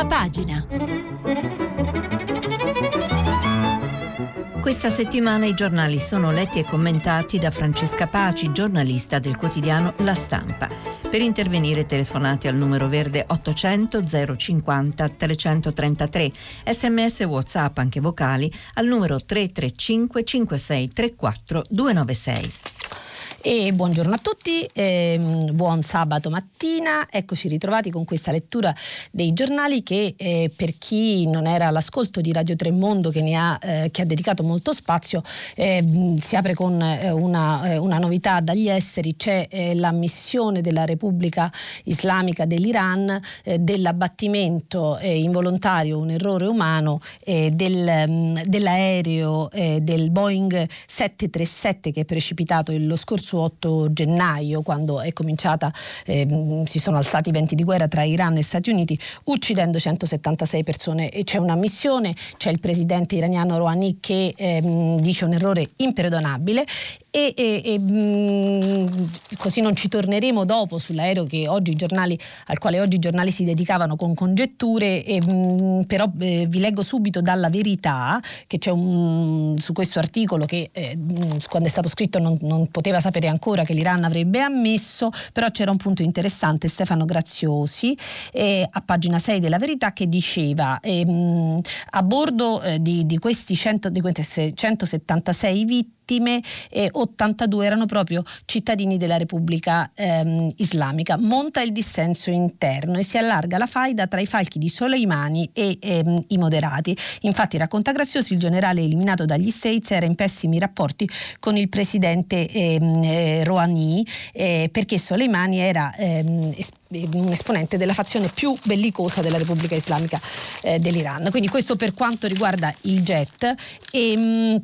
Prima pagina. Questa settimana i giornali sono letti e commentati da Francesca Paci, giornalista del quotidiano La Stampa. Per intervenire telefonate al numero verde 800 050 333, sms whatsapp anche vocali al numero 335 5634 296. E buongiorno a tutti, ehm, buon sabato mattina, eccoci ritrovati con questa lettura dei giornali che eh, per chi non era all'ascolto di Radio Tremondo che, ne ha, eh, che ha dedicato molto spazio eh, si apre con eh, una, eh, una, novità dagli esteri, c'è eh, la missione della Repubblica Islamica dell'Iran dell'abbattimento involontario, un errore umano del, mm, dell'aereo del Boeing 737 che è precipitato lo scorso scorso 8 gennaio, quando è cominciata, eh, si sono alzati i venti di guerra tra Iran e Stati Uniti, uccidendo 176 persone. E c'è una missione, c'è il presidente iraniano Rouhani che eh, dice un errore imperdonabile e, e, e mh, mm, così non ci torneremo dopo sull'aereo giornali, al quale oggi i giornali si dedicavano con congetture, e, mh, mm, però eh, vi leggo subito dalla verità che c'è un, su questo articolo che eh, mm, quando è stato scritto non, non, poteva sapere ancora che l'Iran avrebbe ammesso, però c'era un punto interessante, Stefano Graziosi eh, a pagina 6 della verità che diceva ehm, a bordo eh, di, di, questi 100, di queste 176 vittime vittime e 82 erano proprio cittadini della Repubblica ehm, Islamica. Monta il dissenso interno e si allarga la faida tra i falchi di Soleimani e ehm, i moderati. Infatti, racconta Graziosi, il generale eliminato dagli States era in pessimi rapporti con il presidente ehm, eh, Rouhani eh, perché Soleimani era ehm, un esponente della fazione più bellicosa della Repubblica Islamica eh, dell'Iran. Quindi questo per quanto riguarda il jet. E, mh,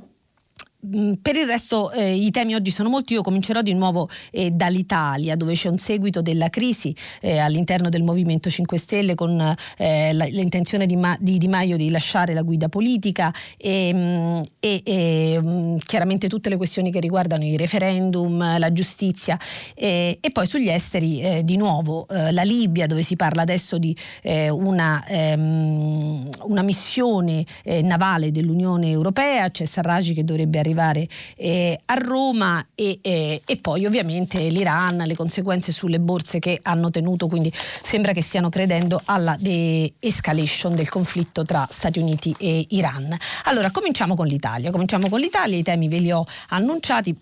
Mm, per il resto eh, i temi oggi sono molti, io comincerò di nuovo eh, dall'Italia dove c'è un seguito della crisi eh, all'interno del Movimento 5 Stelle con eh, la, l'intenzione di, Ma, di, di, Maio di lasciare la guida politica e, mm, e, e, mm, chiaramente tutte le questioni che riguardano i referendum, la giustizia e, poi sugli esteri eh, di nuovo eh, la Libia dove si parla adesso di una, ehm, una, missione navale dell'Unione Europea, c'è Sarragi che dovrebbe arrivare arrivare eh, a Roma e, eh, e, poi ovviamente l'Iran, le conseguenze sulle borse che hanno tenuto, quindi sembra che stiano credendo alla de-escalation del conflitto tra Stati Uniti e Iran. Allora, cominciamo con l'Italia, cominciamo con l'Italia, i temi ve li ho annunciati.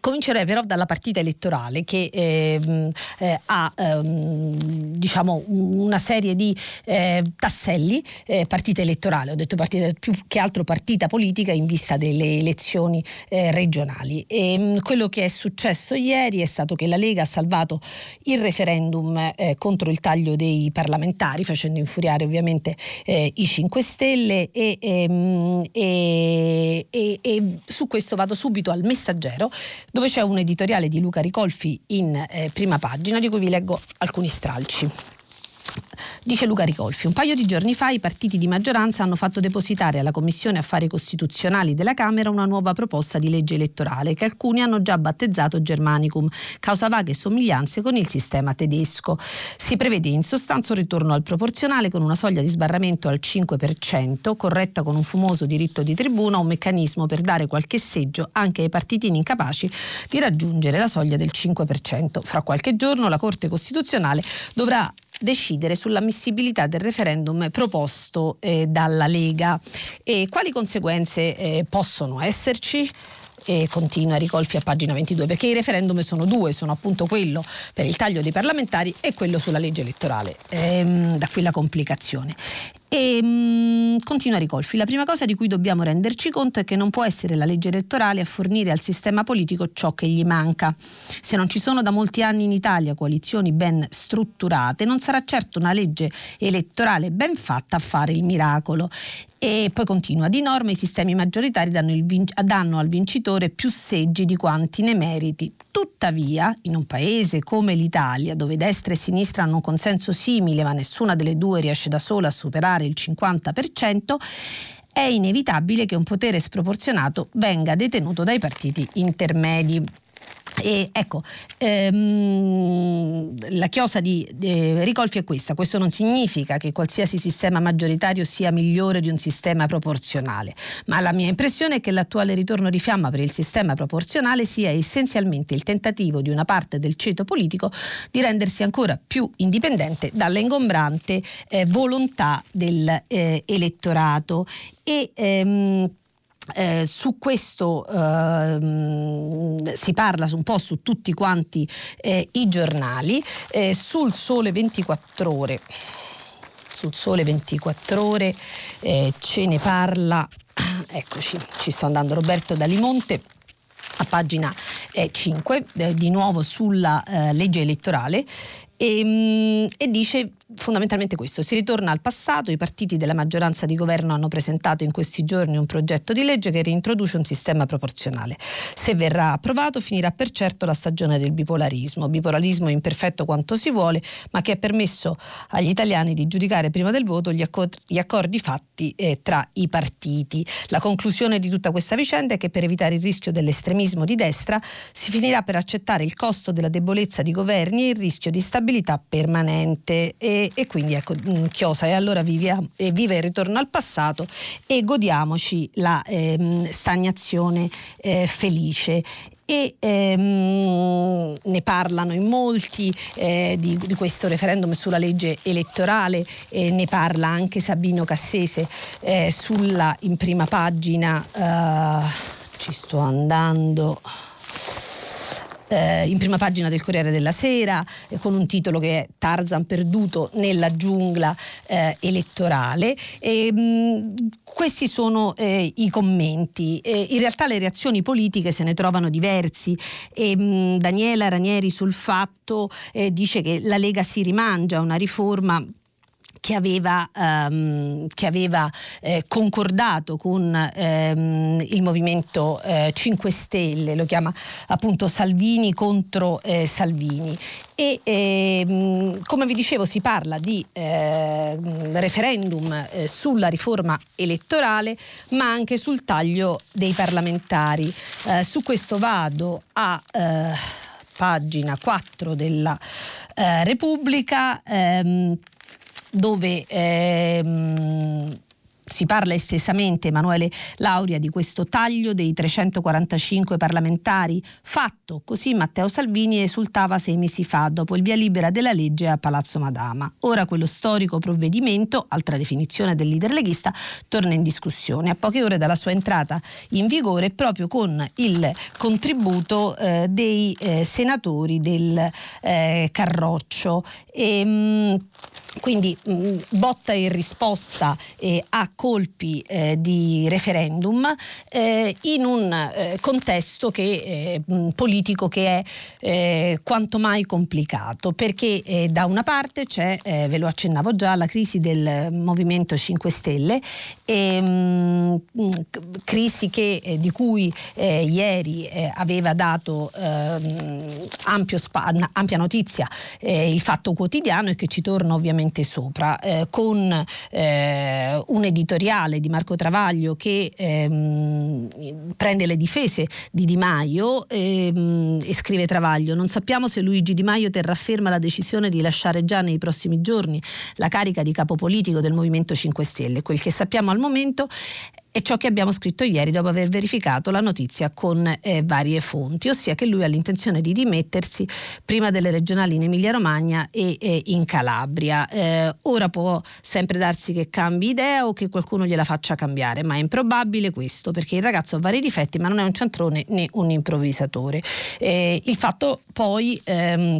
Comincerei però dalla partita elettorale che eh, eh, ha ehm, diciamo una serie di eh, tasselli, eh, partita elettorale, ho detto partita più che altro partita politica in vista delle elezioni eh, regionali. E, ehm, quello che è successo ieri è stato che la Lega ha salvato il referendum eh, contro il taglio dei parlamentari, facendo infuriare ovviamente i 5 Stelle e, ehm, e, e su questo vado subito al messaggero dove c'è un editoriale di Luca Ricolfi in eh, prima pagina di cui vi leggo alcuni stralci. Dice Luca Ricolfi, un paio di giorni fa i partiti di maggioranza hanno fatto depositare alla Commissione Affari Costituzionali della Camera una nuova proposta di legge elettorale che alcuni hanno già battezzato Germanicum, causa vaghe somiglianze con il sistema tedesco. Si prevede in sostanza un ritorno al proporzionale con una soglia di sbarramento al 5%, corretta con un fumoso diritto di tribuna, un meccanismo per dare qualche seggio anche ai partitini incapaci di raggiungere la soglia del 5%. Fra qualche giorno la Corte Costituzionale dovrà decidere sull'ammissibilità del referendum proposto eh, dalla Lega. E quali conseguenze eh, possono esserci? e continua Ricolfi a pagina 22 perché i referendum sono due, sono appunto quello per il taglio dei parlamentari e quello sulla legge elettorale, ehm, da qui la complicazione. E mh, mm, continua Ricolfi, la prima cosa di cui dobbiamo renderci conto è che non può essere la legge elettorale a fornire al sistema politico ciò che gli manca. Se non ci sono da molti anni in Italia coalizioni ben strutturate, non sarà certo una legge elettorale ben fatta a fare il miracolo. E poi continua, di norma i sistemi maggioritari danno, vin- danno, al vincitore più seggi di quanti ne meriti. Tuttavia, in un paese come l'Italia, dove destra e sinistra hanno un consenso simile, ma nessuna delle due riesce da sola a superare il 50%, è inevitabile che un potere sproporzionato venga detenuto dai partiti intermedi. E ecco, ehm, la chiosa di eh, Ricolfi è questa, questo non significa che qualsiasi sistema maggioritario sia migliore di un sistema proporzionale, ma la mia impressione è che l'attuale ritorno di fiamma per il sistema proporzionale sia essenzialmente il tentativo di una parte del ceto politico di rendersi ancora più indipendente dalla ingombrante eh, volontà dell'elettorato. Eh, e, ehm, eh, su questo eh, si parla un po' su tutti quanti eh, i giornali, eh, sul Sole 24 ore. Sul Sole 24 ore eh, ce ne parla, eccoci, ci sto andando Roberto Dalimonte a pagina 5, eh, di nuovo sulla legge elettorale ehm, e dice fondamentalmente questo, si ritorna al passato, i partiti della maggioranza di governo hanno presentato in questi giorni un progetto di legge che reintroduce un sistema proporzionale. Se verrà approvato finirà per certo la stagione del bipolarismo, bipolarismo imperfetto quanto si vuole, ma che ha permesso agli italiani di giudicare prima del voto gli, accordi, gli accordi fatti eh, tra i partiti. La conclusione di tutta questa vicenda è che per evitare il rischio dell'estremismo di destra si finirà per accettare il costo della debolezza di governi e il rischio di stabilità permanente e, e quindi ecco mm, Chiosa e allora vive, e vive il ritorno al passato e godiamoci la ehm, stagnazione eh, felice. E ehm, ne parlano in molti eh, di, di, questo referendum sulla legge elettorale, eh, ne parla anche Sabino Cassese eh, sulla, in prima pagina, eh, ci sto andando eh, in prima pagina del Corriere della Sera eh, con un titolo che è Tarzan perduto nella giungla eh, elettorale. E, mh, questi sono eh, i commenti. in realtà le reazioni politiche se ne trovano diversi. E, mh, Daniela Ranieri sul fatto eh, dice che la Lega si rimangia una riforma che aveva, um, che aveva eh, concordato con ehm, il Movimento eh, 5 Stelle, lo chiama appunto Salvini contro eh, Salvini. E ehm, come vi dicevo si parla di ehm, referendum eh, sulla riforma elettorale ma anche sul taglio dei parlamentari. Eh, su questo vado a eh, pagina 4 della Repubblica. Ehm, dove ehm, si parla estesamente, Emanuele Lauria, di questo taglio dei 345 parlamentari fatto, così Matteo Salvini esultava sei mesi fa dopo il via libera della legge a Palazzo Madama. Ora quello storico provvedimento, altra definizione del leader leghista, torna in discussione a poche ore dalla sua entrata in vigore proprio con il contributo eh, dei eh, senatori del eh, Carroccio. E, ehm, mh, quindi mh, botta in risposta a colpi eh, di referendum eh, in un eh, contesto che, eh, politico che è eh, quanto mai complicato. Perché da una parte c'è, ve lo accennavo già, la crisi del Movimento 5 Stelle, e, crisi che, di cui ieri aveva dato ehm, spa, ampia notizia il Fatto Quotidiano e che ci torna ovviamente sopra, con un editoriale di Marco Travaglio che ehm, prende le difese di Di Maio ehm, e scrive Travaglio, non sappiamo se Luigi Di Maio terrà ferma la decisione di lasciare già nei prossimi giorni la carica di capo politico del Movimento 5 Stelle. Quel che sappiamo al momento è ciò che abbiamo scritto ieri dopo aver verificato la notizia con eh, varie fonti, ossia che lui ha l'intenzione di dimettersi prima delle regionali in Emilia-Romagna e eh, in Calabria. Eh, ora può sempre darsi che cambi idea o che qualcuno gliela faccia cambiare, ma è improbabile questo perché il ragazzo ha vari difetti ma non è un centrone né un improvvisatore. Eh, il fatto poi... Ehm,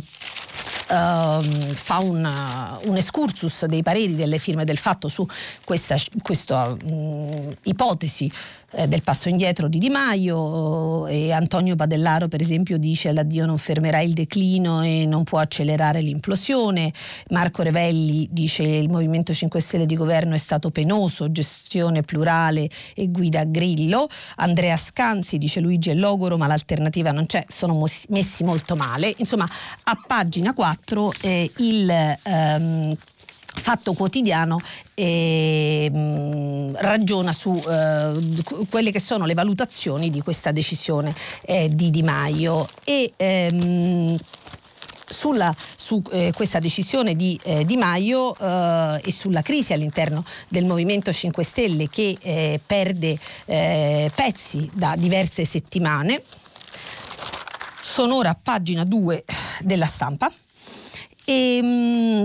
fa un, un, excursus dei pareri delle firme del fatto su questa, questa um, ipotesi eh, del passo indietro di Di Maio e Antonio Padellaro per esempio dice l'addio non fermerà il declino e non può accelerare l'implosione, Marco Revelli dice il Movimento 5 Stelle di governo è stato penoso, gestione plurale e guida a grillo, Andrea Scanzi dice Luigi è logoro ma l'alternativa non c'è, sono messi molto male, insomma a pagina 4 eh, il... Um, Fatto Quotidiano eh, ragiona su eh, quelle che sono le valutazioni di questa decisione eh, di Di Maio e ehm, sulla, su eh, questa decisione di eh, Di Maio eh, e sulla crisi all'interno del Movimento 5 Stelle che eh, perde eh, pezzi da diverse settimane. Sono ora a pagina 2 della stampa. E, mh, mm,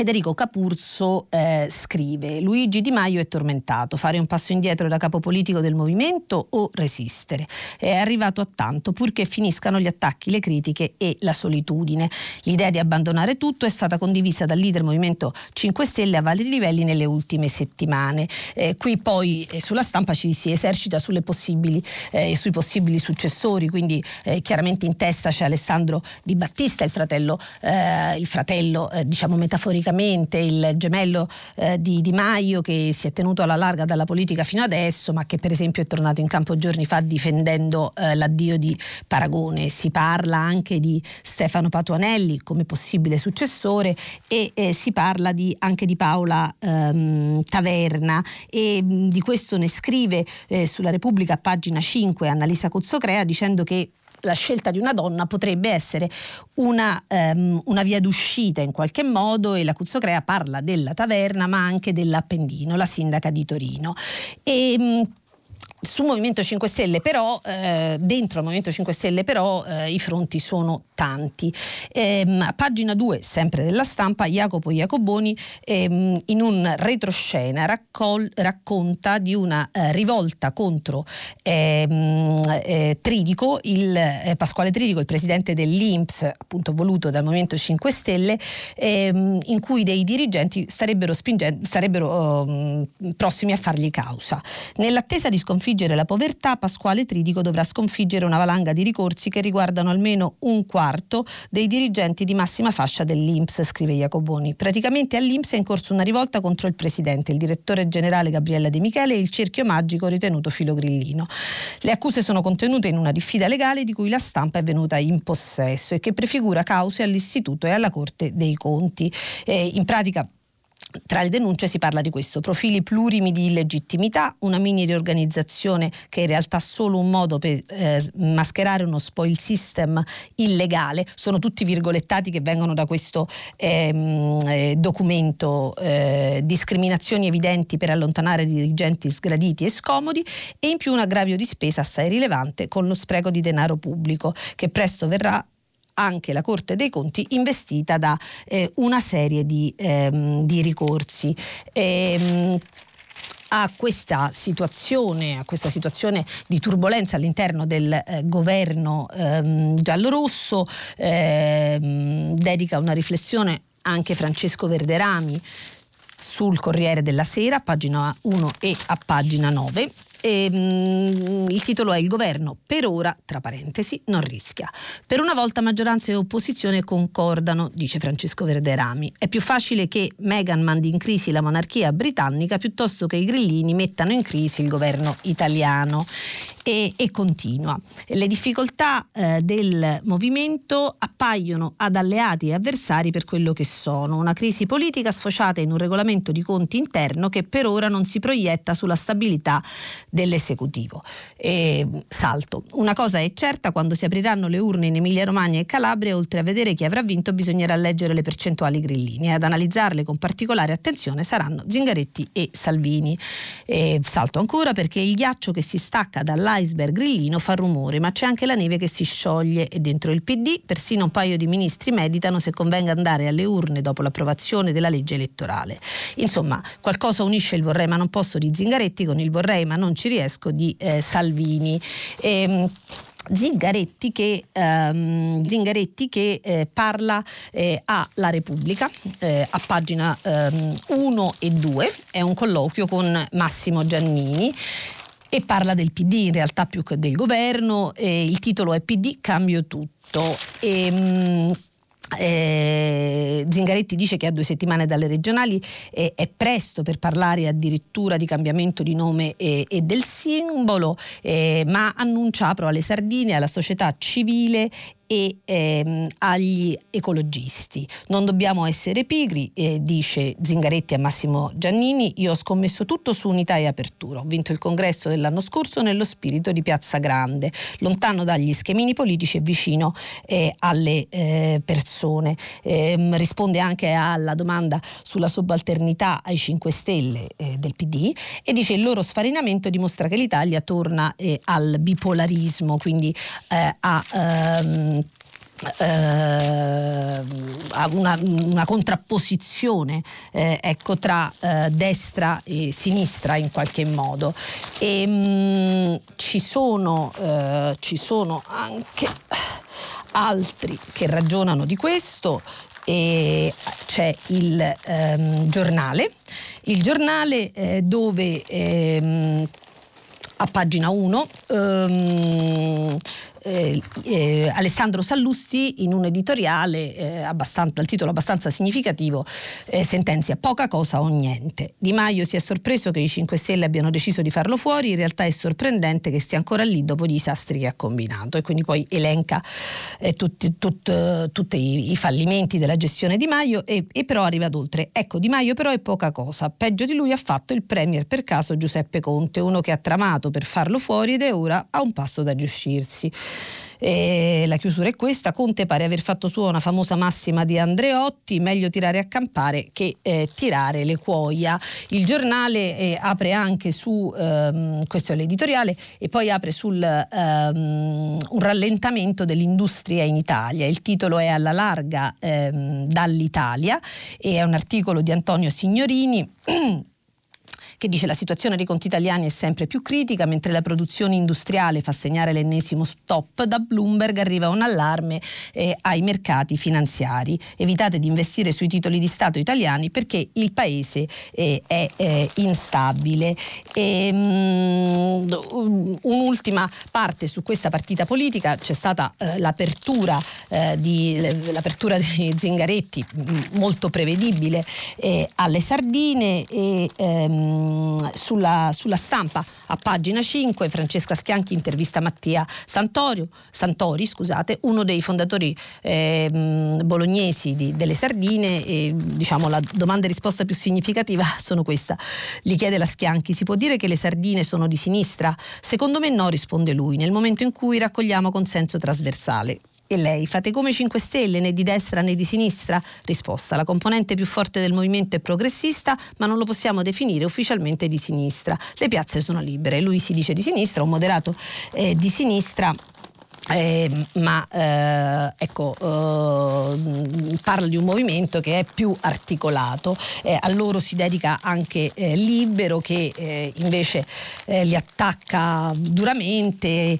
Federico Capurso eh, scrive Luigi Di Maio è tormentato, fare un passo indietro da capo politico del movimento o resistere. È arrivato a tanto purché finiscano gli attacchi, le critiche e la solitudine. L'idea di abbandonare tutto è stata condivisa dal leader Movimento 5 Stelle a vari livelli nelle ultime settimane. Eh, qui poi eh, sulla stampa ci si esercita possibili, eh, sui possibili successori, quindi eh, chiaramente in testa c'è Alessandro Di Battista, il fratello, eh, il fratello diciamo metaforicamente storicamente il gemello eh, di Di Maio che si è tenuto alla larga dalla politica fino adesso, ma che per esempio è tornato in campo giorni fa difendendo eh, l'addio di Paragone. Si parla anche di Stefano Patuanelli come possibile successore e eh, si parla di, anche di Paola ehm, Taverna e mh, di questo ne scrive eh, sulla Repubblica a pagina 5 Annalisa Cozzocrea dicendo che la scelta di una donna potrebbe essere una, um, una, via d'uscita in qualche modo e la Cuzzocrea parla della taverna ma anche dell'Appendino, la sindaca di Torino. E, um, sul Movimento 5 Stelle però, eh, dentro il Movimento 5 Stelle però eh, i fronti sono tanti. Ehm, a pagina 2, sempre della stampa, Jacopo Jacoboni ehm, in un retroscena raccol- racconta di una eh, rivolta contro ehm, eh, Tridico, il, eh, Pasquale Tridico, il presidente dell'Inps, appunto voluto dal Movimento 5 Stelle, ehm, in cui dei dirigenti starebbero, spingen- sarebbero ehm, prossimi a fargli causa. Nell'attesa di sconfiggere sconfiggere la povertà, Pasquale Tridico dovrà sconfiggere una valanga di ricorsi che riguardano almeno un quarto dei dirigenti di massima fascia dell'Inps, scrive Jacoboni. Praticamente all'Inps è in corso una rivolta contro il presidente, il direttore generale Gabriella De Michele e il cerchio magico ritenuto filo grillino. Le accuse sono contenute in una diffida legale di cui la stampa è venuta in possesso e che prefigura cause all'Istituto e alla Corte dei Conti. Eh, in pratica tra le denunce si parla di questo, profili plurimi di illegittimità, una mini riorganizzazione che è in realtà solo un modo per eh, mascherare uno spoil system illegale, sono tutti virgolettati che vengono da questo ehm, eh, documento, eh, discriminazioni evidenti per allontanare dirigenti sgraditi e scomodi e in più un aggravio di spesa assai rilevante con lo spreco di denaro pubblico che presto verrà anche la Corte dei Conti investita da eh, una serie di, ehm, di ricorsi. Ehm, a questa situazione, a questa situazione di turbolenza all'interno del eh, governo ehm, giallorosso ehm, dedica una riflessione anche Francesco Verderami sul Corriere della Sera, pagina 1 e a pagina 9 e, um, il titolo è Il governo per ora, tra parentesi, non rischia. Per una volta maggioranza e opposizione concordano, dice Francesco Verderami. È più facile che Meghan mandi in crisi la monarchia britannica piuttosto che i grillini mettano in crisi il governo italiano e, e continua. Le difficoltà eh, del movimento appaiono ad alleati e avversari per quello che sono. Una crisi politica sfociata in un regolamento di conti interno che per ora non si proietta sulla stabilità dell'esecutivo. E, salto. Una cosa è certa, quando si apriranno le urne in Emilia Romagna e Calabria, oltre a vedere chi avrà vinto, bisognerà leggere le percentuali grillini e ad analizzarle con particolare attenzione saranno Zingaretti e Salvini. E, salto ancora perché il ghiaccio che si stacca dalla l'iceberg grillino fa rumore, ma c'è anche la neve che si scioglie e dentro il PD persino un paio di ministri meditano se convenga andare alle urne dopo l'approvazione della legge elettorale. Insomma, qualcosa unisce il vorrei ma non posso di Zingaretti con il vorrei ma non ci riesco di eh, Salvini. E, ehm, Zingaretti che, ehm, Zingaretti che eh, parla eh, a La Repubblica eh, a pagina 1 ehm, e 2, è un colloquio con Massimo Giannini e parla del PD in realtà più che del governo. il titolo è PD Cambio tutto. E, mh, eh, Zingaretti dice che a due settimane dalle regionali eh, è presto per parlare addirittura di cambiamento di nome e, e del simbolo, eh, ma annuncia apro alle sardine, alla società civile e ehm, agli ecologisti. Non dobbiamo essere pigri, eh, dice Zingaretti a Massimo Giannini, io ho scommesso tutto su unità e apertura. Ho vinto il congresso dell'anno scorso nello spirito di Piazza Grande, lontano dagli schemini politici e vicino eh, alle eh, persone. Ehm, risponde anche alla domanda sulla subalternità ai 5 Stelle eh, del PD e dice il loro sfarinamento dimostra che l'Italia torna eh, al bipolarismo, quindi eh, a ehm, eh, una, una, contrapposizione eh, ecco, tra eh, destra e sinistra in qualche modo. E, mh, mm, ci, sono, eh, ci sono anche altri che ragionano di questo. E c'è il ehm, giornale, il giornale eh, dove ehm, a pagina 1 ehm, eh, eh, Alessandro Sallusti in un editoriale eh, dal titolo abbastanza significativo eh, sentenzia poca cosa o niente. Di Maio si è sorpreso che i 5 Stelle abbiano deciso di farlo fuori, in realtà è sorprendente che stia ancora lì dopo i disastri che ha combinato e quindi poi elenca eh, tutti, tut, tutti i, i, fallimenti della gestione di Maio e, e però arriva ad oltre. Ecco, Di Maio però è poca cosa, peggio di lui ha fatto il premier per caso Giuseppe Conte, uno che ha tramato per farlo fuori ed è ora a un passo da riuscirsi. E la chiusura è questa. Conte pare aver fatto sua una famosa massima di Andreotti: meglio tirare a campare che eh, tirare le cuoia. Il giornale eh, apre anche su, ehm, questo è l'editoriale, e poi apre sul ehm, un rallentamento dell'industria in Italia. Il titolo è Alla larga ehm, dall'Italia e è un articolo di Antonio Signorini. che dice la situazione dei conti italiani è sempre più critica, mentre la produzione industriale fa segnare l'ennesimo stop, da Bloomberg arriva un allarme eh, ai mercati finanziari. Evitate di investire sui titoli di Stato italiani perché il paese eh, è eh, instabile. E, um, un'ultima parte su questa partita politica, c'è stata eh, l'apertura, eh, di, l'apertura di Zingaretti, molto prevedibile, eh, alle sardine e ehm, sulla, sulla, stampa a pagina 5 Francesca Schianchi intervista Mattia Santorio, Santori, scusate, uno dei fondatori eh, bolognesi di, delle sardine e diciamo la domanda e risposta più significativa sono questa. Gli chiede la Schianchi, si può dire che le sardine sono di sinistra? Secondo me no, risponde lui, nel momento in cui raccogliamo consenso trasversale. E lei, fate come 5 Stelle, né di destra né di sinistra? Risposta, la componente più forte del movimento è progressista, ma non lo possiamo definire ufficialmente di sinistra. Le piazze sono libere, lui si dice di sinistra, un moderato eh, di sinistra. Eh, ma eh, ecco, eh, parla di un movimento che è più articolato, eh, a loro si dedica anche eh, Libero che eh, invece li attacca duramente,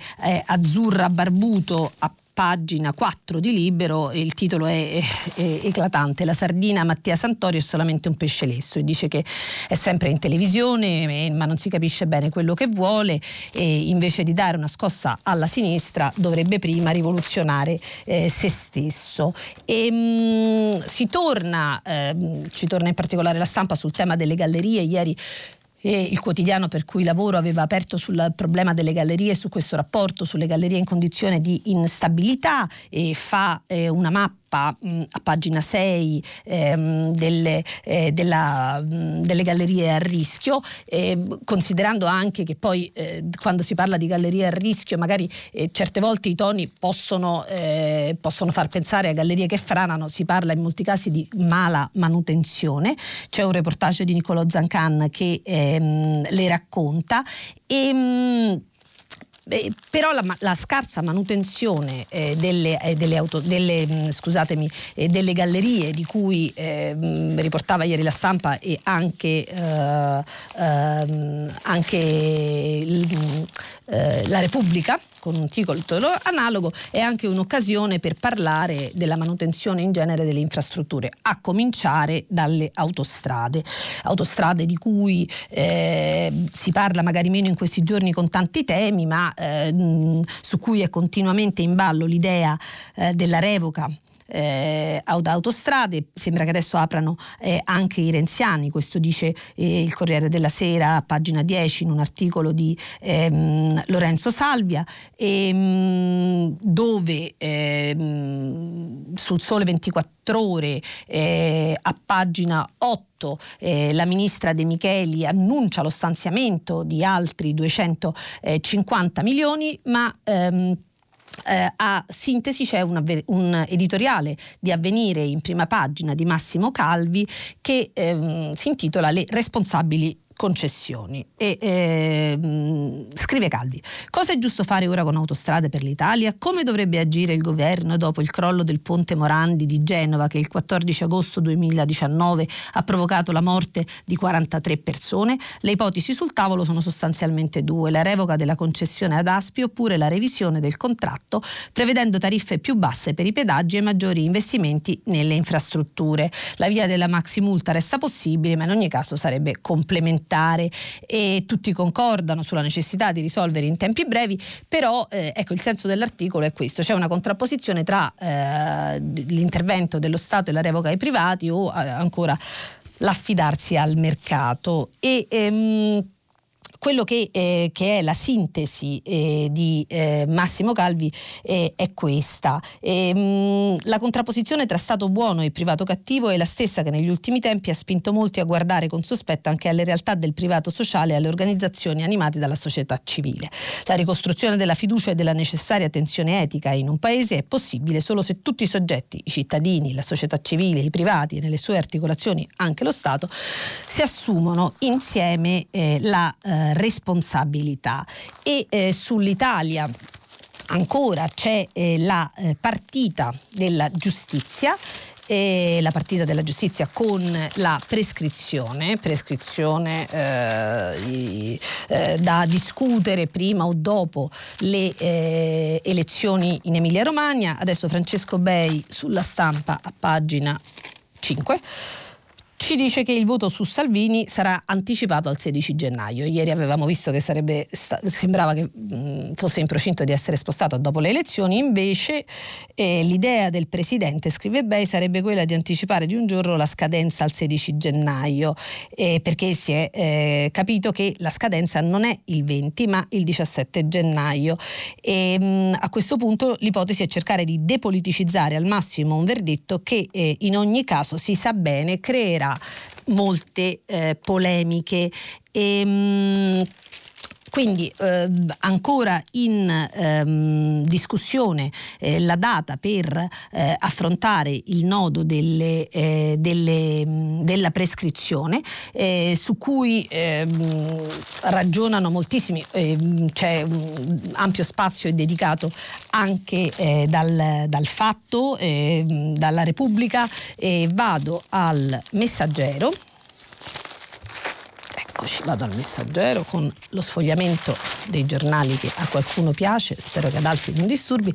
Azzurra Barbuto a pagina 4 di Libero, il titolo è, è, eclatante, La sardina Mattia Santorio è solamente un pesce lesso e dice che è sempre in televisione ma non si capisce bene quello che vuole e invece di dare una scossa alla sinistra dovrebbe prima rivoluzionare eh, se stesso. E, mh, mm, si torna, eh, ci torna in particolare la stampa sul tema delle gallerie, ieri e il quotidiano per cui lavoro aveva aperto sul problema delle gallerie, su questo rapporto sulle gallerie in condizione di instabilità e fa eh, una mappa mh, a pagina 6 ehm, delle, eh, della, mh, delle, gallerie a rischio, eh, considerando anche che poi eh, quando si parla di gallerie a rischio magari eh, certe volte i toni possono, eh, possono far pensare a gallerie che franano, si parla in molti casi di mala manutenzione. C'è un reportage di Niccolò Zancan che ehm, le racconta e Beh, però la, la, scarsa manutenzione eh, delle, eh, delle, auto, delle, mh, mm, eh, delle, gallerie di cui mh, eh, riportava ieri la stampa e anche, eh, ehm, anche il, eh, la Repubblica con un titolo analogo è anche un'occasione per parlare della manutenzione in genere delle infrastrutture, a cominciare dalle autostrade, autostrade di cui eh, si parla magari meno in questi giorni con tanti temi, ma eh, su cui è continuamente in ballo l'idea eh, della revoca eh, autostrade, sembra che adesso aprano eh, anche i renziani, questo dice eh, il Corriere della Sera, pagina 10, in un articolo di ehm, Lorenzo Salvia, ehm, dove ehm, sul Sole 24 ore eh, a pagina 8 eh, la ministra De Micheli annuncia lo stanziamento di altri 250 milioni, ma ehm, eh, a sintesi c'è un, un, editoriale di avvenire in prima pagina di Massimo Calvi che ehm, si intitola Le responsabili concessioni. E eh, scrive Calvi: Cosa è giusto fare ora con autostrade per l'Italia? Come dovrebbe agire il governo dopo il crollo del ponte Morandi di Genova che il 14 agosto 2019 ha provocato la morte di 43 persone? Le ipotesi sul tavolo sono sostanzialmente due: la revoca della concessione ad Aspi oppure la revisione del contratto prevedendo tariffe più basse per i pedaggi e maggiori investimenti nelle infrastrutture. La via della maxi multa resta possibile, ma in ogni caso sarebbe complementare parlamentare e tutti concordano sulla necessità di risolvere in tempi brevi, però eh, ecco il senso dell'articolo è questo, c'è una contrapposizione tra eh, l'intervento dello Stato e la revoca ai privati o eh, ancora l'affidarsi al mercato. E ehm, quello che, eh, che, è la sintesi eh, di eh, Massimo Calvi eh, è questa. Mh, ehm, la contrapposizione tra Stato buono e privato cattivo è la stessa che negli ultimi tempi ha spinto molti a guardare con sospetto anche alle realtà del privato sociale e alle organizzazioni animate dalla società civile. La ricostruzione della fiducia e della necessaria tensione etica in un paese è possibile solo se tutti i soggetti, i cittadini, la società civile, i privati e nelle sue articolazioni anche lo Stato, si assumono insieme eh, la eh, responsabilità e eh, sull'Italia ancora c'è eh, la eh, partita della giustizia la partita della giustizia con la prescrizione, prescrizione eh, eh, da discutere prima o dopo le eh, elezioni in Emilia Romagna. Adesso Francesco Bei sulla stampa a pagina 5 ci dice che il voto su Salvini sarà anticipato al 16 gennaio. Ieri avevamo visto che sarebbe, sembrava che fosse in procinto di essere spostato dopo le elezioni, invece eh, l'idea del Presidente, scrive Bei, sarebbe quella di anticipare di un giorno la scadenza al 16 gennaio, eh, perché si è eh, capito che la scadenza non è il 20 ma il 17 gennaio. E, mh, a questo punto l'ipotesi è cercare di depoliticizzare al massimo un verdetto che eh, in ogni caso si sa bene creerà molte eh, polemiche. E, mh, quindi eh, ancora in ehm, discussione eh, la data per eh, affrontare il nodo delle, eh, delle, della prescrizione eh, su cui ehm, ragionano moltissimi, ehm, c'è un ampio spazio dedicato anche eh, dal, dal, fatto, dalla Repubblica. vado al messaggero. Eccoci, vado al messaggero con lo sfogliamento dei giornali che a qualcuno piace, spero che ad altri non disturbi.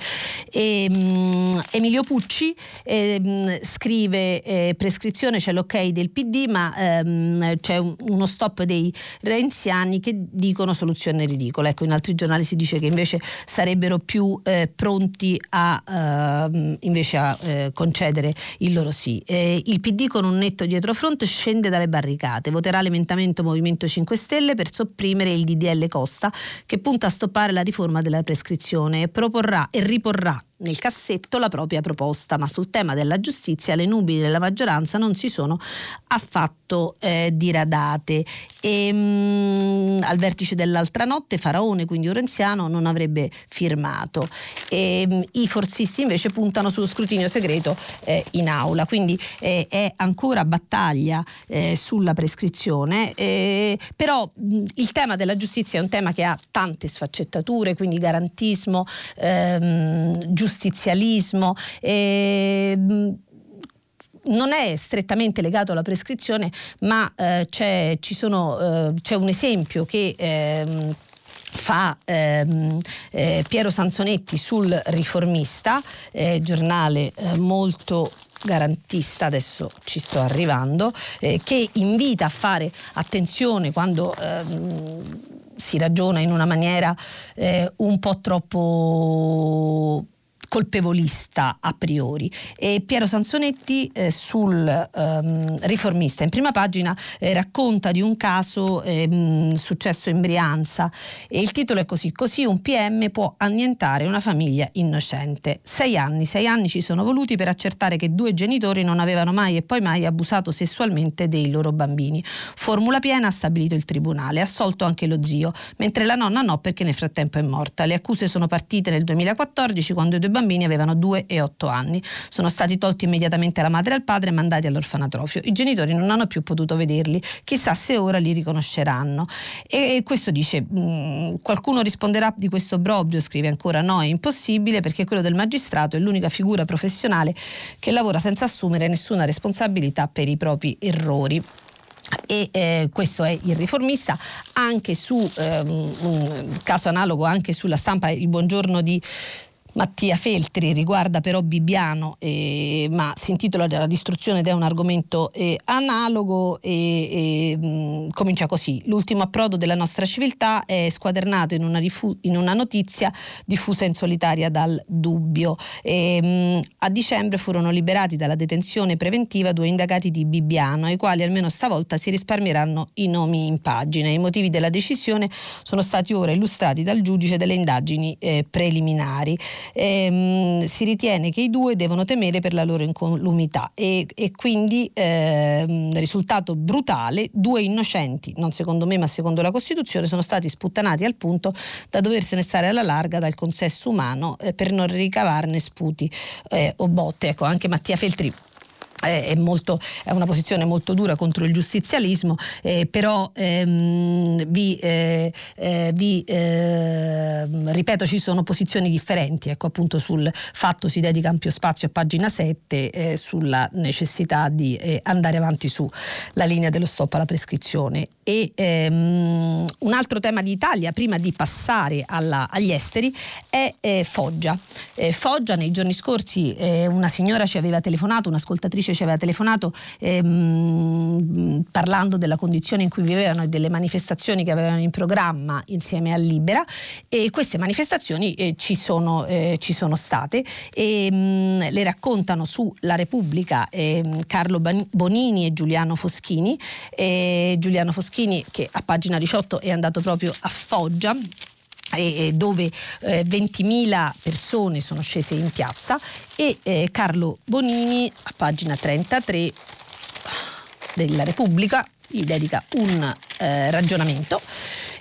E, um, Emilio Pucci eh, scrive eh, prescrizione, c'è l'ok del PD, ma ehm, c'è un, uno stop dei renziani che dicono soluzione ridicola. Ecco, in altri giornali si dice che invece sarebbero più eh, pronti a, ehm, invece a eh, concedere il loro sì. Eh, il PD con un netto dietro front scende dalle barricate, voterà l'emendamento Movimento Movimento 5 Stelle per sopprimere il DDL Costa che punta a stoppare la riforma della prescrizione e proporrà e riporrà nel cassetto la propria proposta, ma sul tema della giustizia le nubi della maggioranza non si sono affatto eh, diradate. E, mh, mm, al vertice dell'altra notte Faraone, quindi Orenziano, non avrebbe firmato. E, mh, mm, I forzisti invece puntano sullo scrutinio segreto eh, in aula, quindi eh, è ancora battaglia eh, sulla prescrizione, eh, però mh, il tema della giustizia è un tema che ha tante sfaccettature, quindi garantismo, ehm, giustizia giustizialismo. Eh, non è strettamente legato alla prescrizione, ma eh, c'è, sono, eh, c'è, un esempio che ehm, fa ehm, eh, Piero Sanzonetti sul Riformista, giornale eh, molto garantista, adesso ci sto arrivando, eh, che invita a fare attenzione quando ehm, si ragiona in una maniera eh, un po' troppo colpevolista a priori. E Piero Sansonetti eh, sul ehm, riformista in prima pagina eh, racconta di un caso ehm, successo in Brianza e il titolo è così, così un PM può annientare una famiglia innocente. Sei anni, sei anni ci sono voluti per accertare che due genitori non avevano mai e poi mai abusato sessualmente dei loro bambini. Formula piena ha stabilito il tribunale, ha assolto anche lo zio, mentre la nonna no perché nel frattempo è morta. Le accuse sono partite nel 2014 quando i due bambini avevano 2 e 8 anni. Sono stati tolti immediatamente la madre e al padre e mandati all'orfanatrofio. I genitori non hanno più potuto vederli, chissà se ora li riconosceranno. E questo dice, mm, qualcuno risponderà di questo obbrobrio, scrive ancora no, è impossibile perché quello del magistrato è l'unica figura professionale che lavora senza assumere nessuna responsabilità per i propri errori e eh, questo è il riformista anche su ehm, un caso analogo anche sulla stampa il buongiorno di Mattia Feltri riguarda però Bibbiano, eh, ma si intitola La distruzione ed è un argomento eh, analogo e, e mh, mm, comincia così. L'ultimo approdo della nostra civiltà è squadernato in una, rifu- in una notizia diffusa in solitaria dal dubbio. E, mh, mm, a dicembre furono liberati dalla detenzione preventiva due indagati di Bibbiano, ai quali almeno stavolta si risparmieranno i nomi in pagina. I motivi della decisione sono stati ora illustrati dal giudice delle indagini eh, preliminari ehm, si ritiene che i due devono temere per la loro incolumità e, e quindi ehm, risultato brutale, due innocenti, non secondo me ma secondo la Costituzione, sono stati sputtanati al punto da doversene stare alla larga dal consesso umano eh, per non ricavarne sputi eh, o botte. Ecco, anche Mattia Feltri è, molto, è, una posizione molto dura contro il giustizialismo, eh, però ehm, vi, eh, eh, vi ehm, ripeto ci sono posizioni differenti, ecco appunto sul fatto si dedica ampio spazio a pagina 7 eh, sulla necessità di eh, andare avanti sulla linea dello stop alla prescrizione. E ehm, un altro tema di Italia, prima di passare alla, agli esteri, è eh, Foggia. Foggia nei giorni scorsi una signora ci aveva telefonato, un'ascoltatrice ci aveva telefonato ehm, parlando della condizione in cui vivevano e delle manifestazioni che avevano in programma insieme a Libera e queste manifestazioni eh, ci, sono, eh, ci, sono, state e mh, mm, le raccontano su La Repubblica eh, Carlo Bonini e Giuliano Foschini. Giuliano Foschini che a pagina 18 è andato proprio a Foggia dove eh, 20.000 persone sono scese in piazza e eh, Carlo Bonini a pagina 33 della Repubblica gli dedica un eh, ragionamento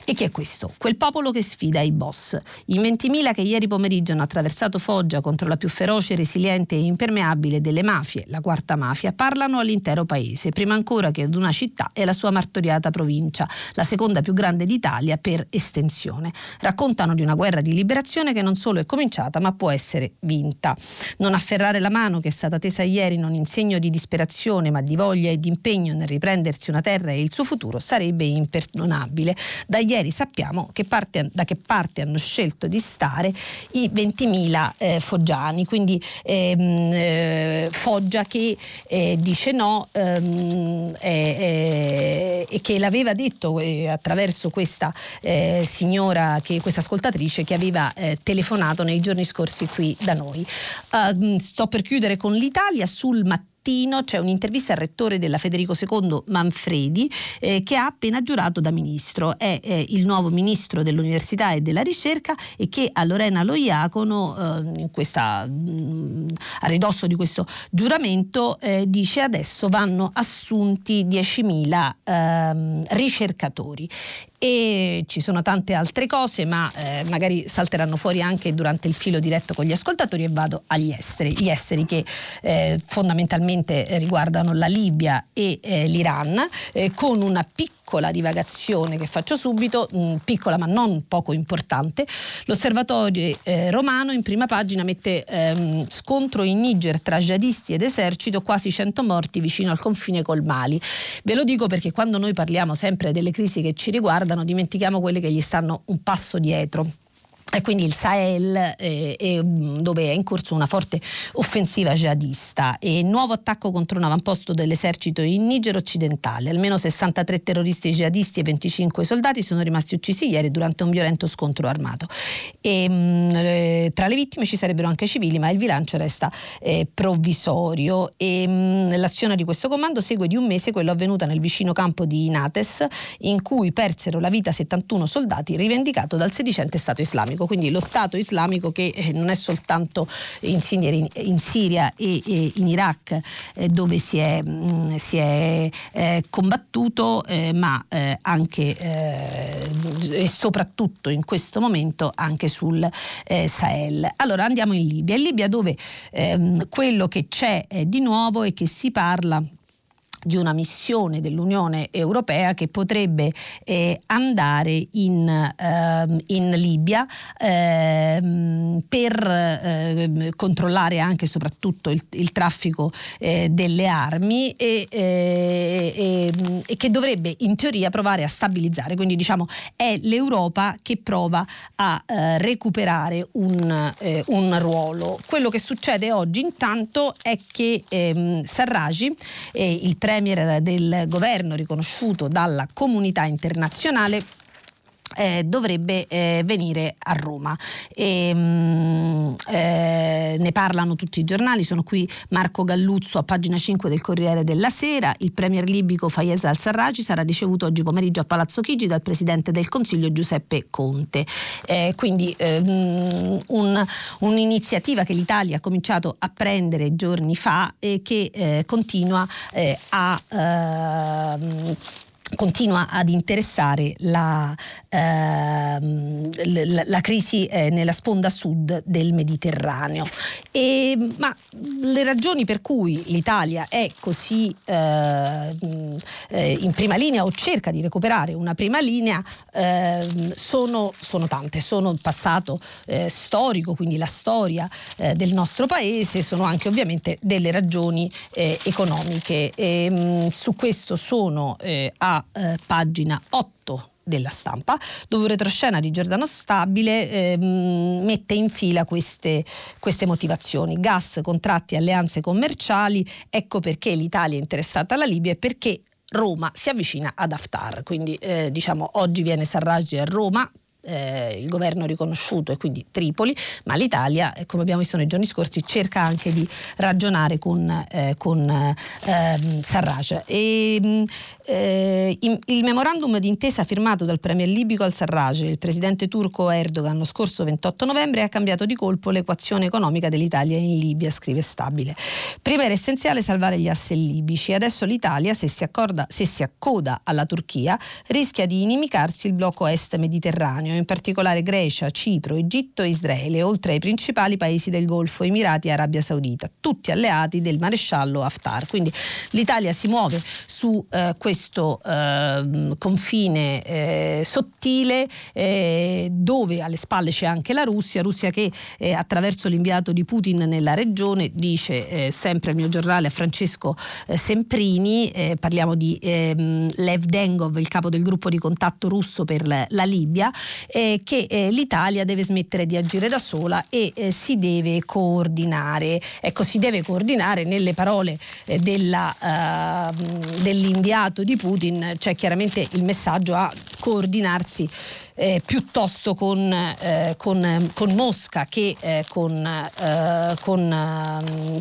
e chi è questo? Quel popolo che sfida i boss. I 20.000 che ieri pomeriggio hanno attraversato Foggia contro la più feroce, resiliente e impermeabile delle mafie, la quarta mafia, parlano all'intero paese, prima ancora che ad una città e la sua martoriata provincia, la seconda più grande d'Italia per estensione. Raccontano di una guerra di liberazione che non solo è cominciata ma può essere vinta. Non afferrare la mano che è stata tesa ieri non in segno di disperazione ma di voglia e di impegno nel riprendersi una terra e il suo futuro sarebbe imperdonabile. Da ieri sappiamo che parte, da che parte hanno scelto di stare i 20.000 eh, foggiani, quindi ehm, eh, Foggia che eh, dice no ehm, e che l'aveva detto eh, attraverso questa eh, signora, che, questa ascoltatrice che aveva eh, telefonato nei giorni scorsi qui da noi. Uh, sto per chiudere con l'Italia sul mattino mattino c'è un'intervista al rettore della Federico II Manfredi eh, che ha appena giurato da ministro. È eh, il nuovo ministro dell'università e della ricerca e che a Lorena Loiacono, eh, questa, mh, mm, a ridosso di questo giuramento, eh, dice adesso vanno assunti 10.000 ehm, ricercatori e ci sono tante altre cose ma eh, magari salteranno fuori anche durante il filo diretto con gli ascoltatori e vado agli esteri, gli esteri che eh, fondamentalmente riguardano la Libia e eh, l'Iran eh, con una piccola piccola divagazione che faccio subito, mh, mm, piccola ma non poco importante. L'osservatorio eh, romano in prima pagina mette ehm, scontro in Niger tra jihadisti ed esercito, quasi 100 morti vicino al confine col Mali. Ve lo dico perché quando noi parliamo sempre delle crisi che ci riguardano, dimentichiamo quelle che gli stanno un passo dietro e quindi il Sahel eh, eh, dove è in corso una forte offensiva jihadista e nuovo attacco contro un avamposto dell'esercito in Niger occidentale. Almeno 63 terroristi jihadisti e 25 soldati sono rimasti uccisi ieri durante un violento scontro armato. E, mh, eh, tra le vittime ci sarebbero anche civili, ma il bilancio resta eh, provvisorio. E, mh, l'azione di questo comando segue di un mese quello avvenuta nel vicino campo di Nates, in cui persero la vita 71 soldati, rivendicato dal sedicente Stato islamico islamico, quindi lo Stato islamico che eh, non è soltanto in Siria, in Siria e, e, in Iraq eh, dove si è, mh, mm, si è eh, combattuto, ma anche e soprattutto in questo momento anche sul Sahel. Allora andiamo in Libia, in Libia dove ehm, quello che c'è di nuovo è che si parla di una missione dell'Unione Europea che potrebbe eh, andare in, eh, in Libia eh, per ehm, controllare anche e soprattutto il, il traffico eh, delle armi e, eh, e, che dovrebbe in teoria provare a stabilizzare. Quindi diciamo è l'Europa che prova a eh, recuperare un, un, ruolo. Quello che succede oggi intanto è che ehm, Sarragi, il premier premier del governo riconosciuto dalla comunità internazionale eh, dovrebbe eh, venire a Roma. E, mh, mm, eh, ne parlano tutti i giornali, sono qui Marco Galluzzo a pagina 5 del Corriere della Sera, il premier libico Fayez al-Sarraci sarà ricevuto oggi pomeriggio a Palazzo Chigi dal Presidente del Consiglio Giuseppe Conte. Eh, quindi mh, mm, un, un'iniziativa che l'Italia ha cominciato a prendere giorni fa e che eh, continua eh, a ehm, continua ad interessare la, ehm, la, la crisi eh, nella sponda sud del Mediterraneo. E, ma le ragioni per cui l'Italia è così eh, eh, in prima linea o cerca di recuperare una prima linea ehm, sono, sono, tante, sono il passato eh, storico, quindi la storia eh, del nostro paese, sono anche ovviamente delle ragioni eh, economiche. E, mh, mm, su questo sono a eh, pagina 8 della stampa, dove un retroscena di Giordano Stabile eh, mette in fila queste, queste, motivazioni. Gas, contratti, alleanze commerciali, ecco perché l'Italia è interessata alla Libia e perché Roma si avvicina ad Haftar. Quindi eh, diciamo oggi viene Sarraj a Roma eh, il governo riconosciuto e quindi Tripoli, ma l'Italia, eh, come abbiamo visto nei giorni scorsi, cerca anche di ragionare con, eh, con ehm, Sarraj. E, eh, il memorandum d'intesa firmato dal premier libico al-Sarraj e il presidente turco Erdogan lo scorso 28 novembre ha cambiato di colpo l'equazione economica dell'Italia in Libia, scrive Stabile. Prima era essenziale salvare gli asset libici, adesso l'Italia, se si, accorda, se si accoda alla Turchia, rischia di inimicarsi il blocco est mediterraneo, in particolare Grecia, Cipro, Egitto e Israele, oltre ai principali paesi del Golfo, Emirati e Arabia Saudita, tutti alleati del maresciallo Haftar. Quindi l'Italia si muove su eh, questo questo eh, confine eh, sottile eh, dove alle spalle c'è anche la Russia, Russia che eh, attraverso l'inviato di Putin nella regione dice eh, sempre al mio giornale a Francesco eh, Semprini, parliamo di ehm, Lev Dengov, il capo del gruppo di contatto russo per la, la Libia, che l'Italia deve smettere di agire da sola e si deve coordinare. Ecco, si deve coordinare nelle parole della, ehm, dell'inviato di Putin c'è chiaramente il messaggio a coordinarsi eh, piuttosto con, eh, con, con, Mosca che eh, con, eh, con ehm,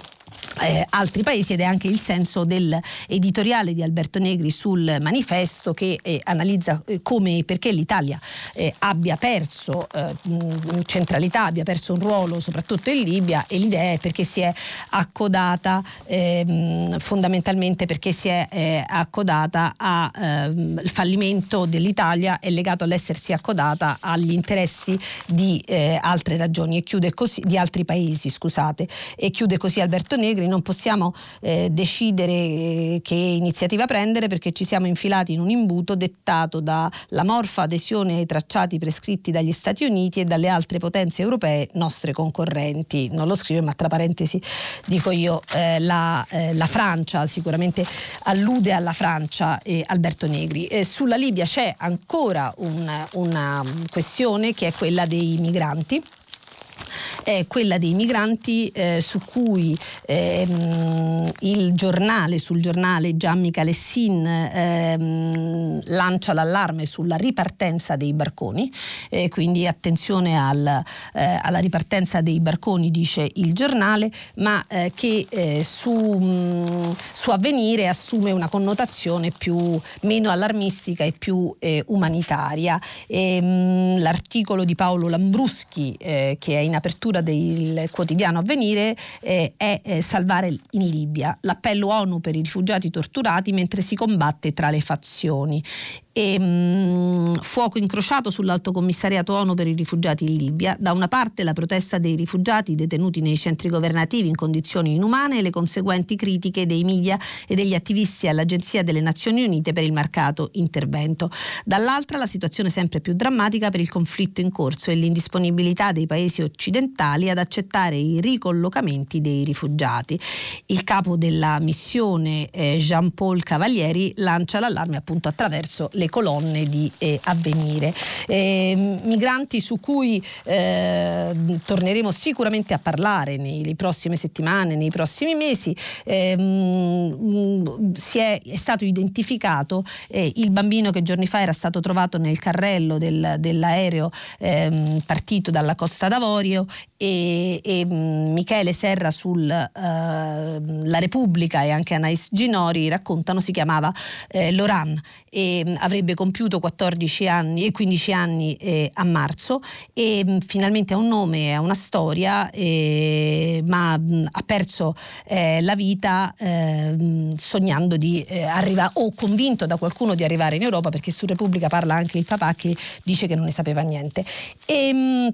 eh, altri paesi ed è anche il senso dell'editoriale di Alberto Negri sul manifesto che eh, analizza eh, come e perché l'Italia eh, abbia perso eh, centralità, abbia perso un ruolo soprattutto in Libia e l'idea è perché si è accodata ehm, fondamentalmente perché si è eh, accodata al ehm, fallimento dell'Italia è legato all'essersi accodata agli interessi di altre ragioni e chiude così di altri paesi scusate. E chiude così Alberto Negri Negri non possiamo eh, decidere eh, che iniziativa prendere perché ci siamo infilati in un imbuto dettato dalla morfa adesione ai tracciati prescritti dagli Stati Uniti e dalle altre potenze europee nostre concorrenti. Non lo scrive, ma tra parentesi dico io, eh, la, eh, la, Francia sicuramente allude alla Francia e Alberto Negri. Eh, sulla Libia c'è ancora un, una questione che è quella dei migranti è quella dei migranti eh, su cui ehm, il giornale, sul giornale Gianni Calessin ehm, lancia l'allarme sulla ripartenza dei barconi, eh, quindi attenzione al, eh, alla ripartenza dei barconi dice il giornale, ma eh, che eh, su, mh, mm, su, avvenire assume una connotazione più, meno allarmistica e più eh, umanitaria. E, mh, mm, l'articolo di Paolo Lambruschi che è in apertura apertura del quotidiano Avvenire eh, è eh, salvare in Libia, l'appello ONU per i rifugiati torturati mentre si combatte tra le fazioni e mh, mm, fuoco incrociato sull'Alto Commissariato ONU per i rifugiati in Libia. Da una parte la protesta dei rifugiati detenuti nei centri governativi in condizioni inumane e le conseguenti critiche dei media e degli attivisti all'Agenzia delle Nazioni Unite per il marcato intervento. Dall'altra la situazione sempre più drammatica per il conflitto in corso e l'indisponibilità dei paesi occidentali ad accettare i ricollocamenti dei rifugiati. Il capo della missione eh, Jean-Paul Cavalieri lancia l'allarme appunto attraverso le le colonne di eh, avvenire. Eh, migranti su cui eh, torneremo sicuramente a parlare nelle prossime settimane, nei prossimi mesi. Ehm, si è, è, stato identificato eh, il bambino che giorni fa era stato trovato nel carrello del, dell'aereo ehm, partito dalla Costa d'Avorio e, e Michele Serra sulla uh, Repubblica e anche Anais Ginori raccontano si chiamava eh, Loran e avrebbe compiuto 14 anni e 15 anni eh, a marzo e mh, mm, finalmente ha un nome, ha una storia, eh, ma mh, mm, ha perso eh, la vita eh, sognando di eh, arrivare o convinto da qualcuno di arrivare in Europa perché su Repubblica parla anche il papà che dice che non ne sapeva niente. E, mh,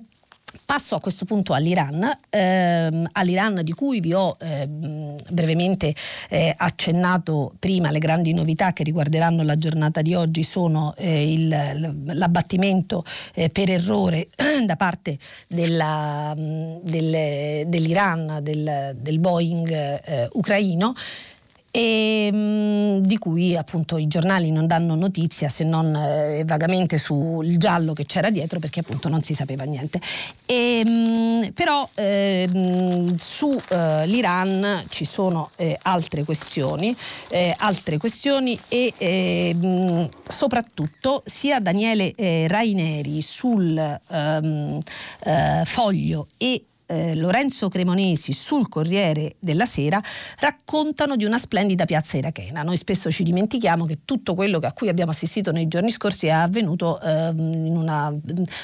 Passo a questo punto all'Iran, ehm, all'Iran di cui vi ho eh, brevemente eh, accennato prima, le grandi novità che riguarderanno la giornata di oggi sono eh, il, l'abbattimento eh, per errore da parte della, del, dell'Iran del, del Boeing eh, ucraino e, mh, mm, di cui appunto i giornali non danno notizia se non eh, vagamente sul giallo che c'era dietro perché appunto non si sapeva niente. E, mh, mm, però eh, su eh, ci sono eh, altre questioni, eh, altre questioni e mh, soprattutto sia Daniele eh, Raineri sul ehm, foglio e eh, Lorenzo Cremonesi sul Corriere della Sera raccontano di una splendida piazza irachena. Noi spesso ci dimentichiamo che tutto quello a cui abbiamo assistito nei giorni scorsi è avvenuto eh, in una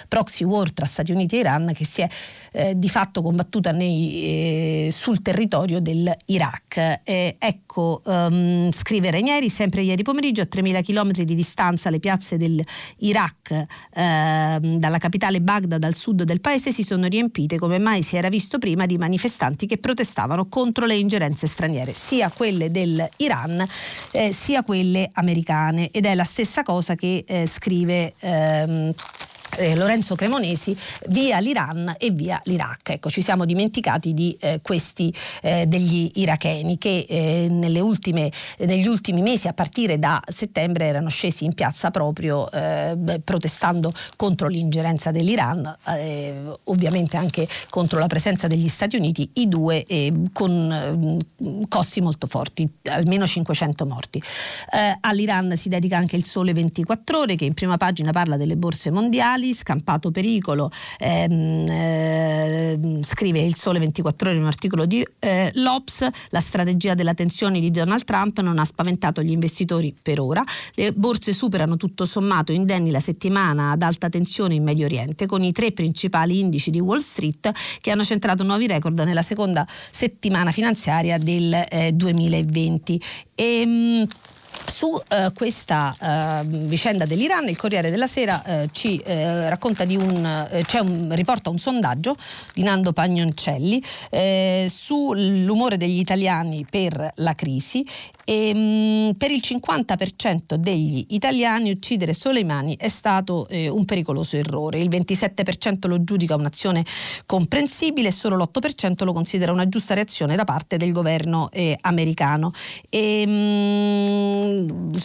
proxy war tra Stati Uniti e Iran che si è eh, di fatto combattuta nei, eh, sul territorio dell'Iraq. ecco, um, scrive Renieri, sempre ieri pomeriggio a 3.000 km di distanza le piazze dell'Iraq ehm, dalla capitale Baghdad al sud del paese si sono riempite come mai si era visto prima di manifestanti che protestavano contro le ingerenze straniere, sia quelle dell'Iran eh, sia quelle americane. Ed è la stessa cosa che eh, scrive ehm, eh, Lorenzo Cremonesi via l'Iran e via l'Iraq. Ecco, ci siamo dimenticati di eh, questi eh, degli iracheni che eh, ultime, negli ultimi mesi, a partire da settembre, erano scesi in piazza proprio eh, protestando contro l'ingerenza dell'Iran, eh, ovviamente anche contro la presenza degli Stati Uniti, i due con costi molto forti, almeno 500 morti. all'Iran si dedica anche il Sole 24 ore che in prima pagina parla delle borse mondiali mondiali, scampato pericolo, ehm, eh, scrive il Sole 24 ore in un articolo di eh, l'Ops, la strategia della tensione di Donald Trump non ha spaventato gli investitori per ora, le borse superano tutto sommato indenni la settimana ad alta tensione in Medio Oriente con i tre principali indici di Wall Street che hanno centrato nuovi record nella seconda settimana finanziaria del eh, 2020. E, mh, su uh, questa uh, vicenda dell'Iran il Corriere della Sera uh, ci racconta di un, un, riporta un sondaggio di Nando Pagnoncelli sull'umore degli italiani per la crisi e, mh, per il 50% degli italiani uccidere Soleimani è stato eh, un pericoloso errore. Il 27% lo giudica un'azione comprensibile e solo l'8% lo considera una giusta reazione da parte del governo eh, americano. E, mh,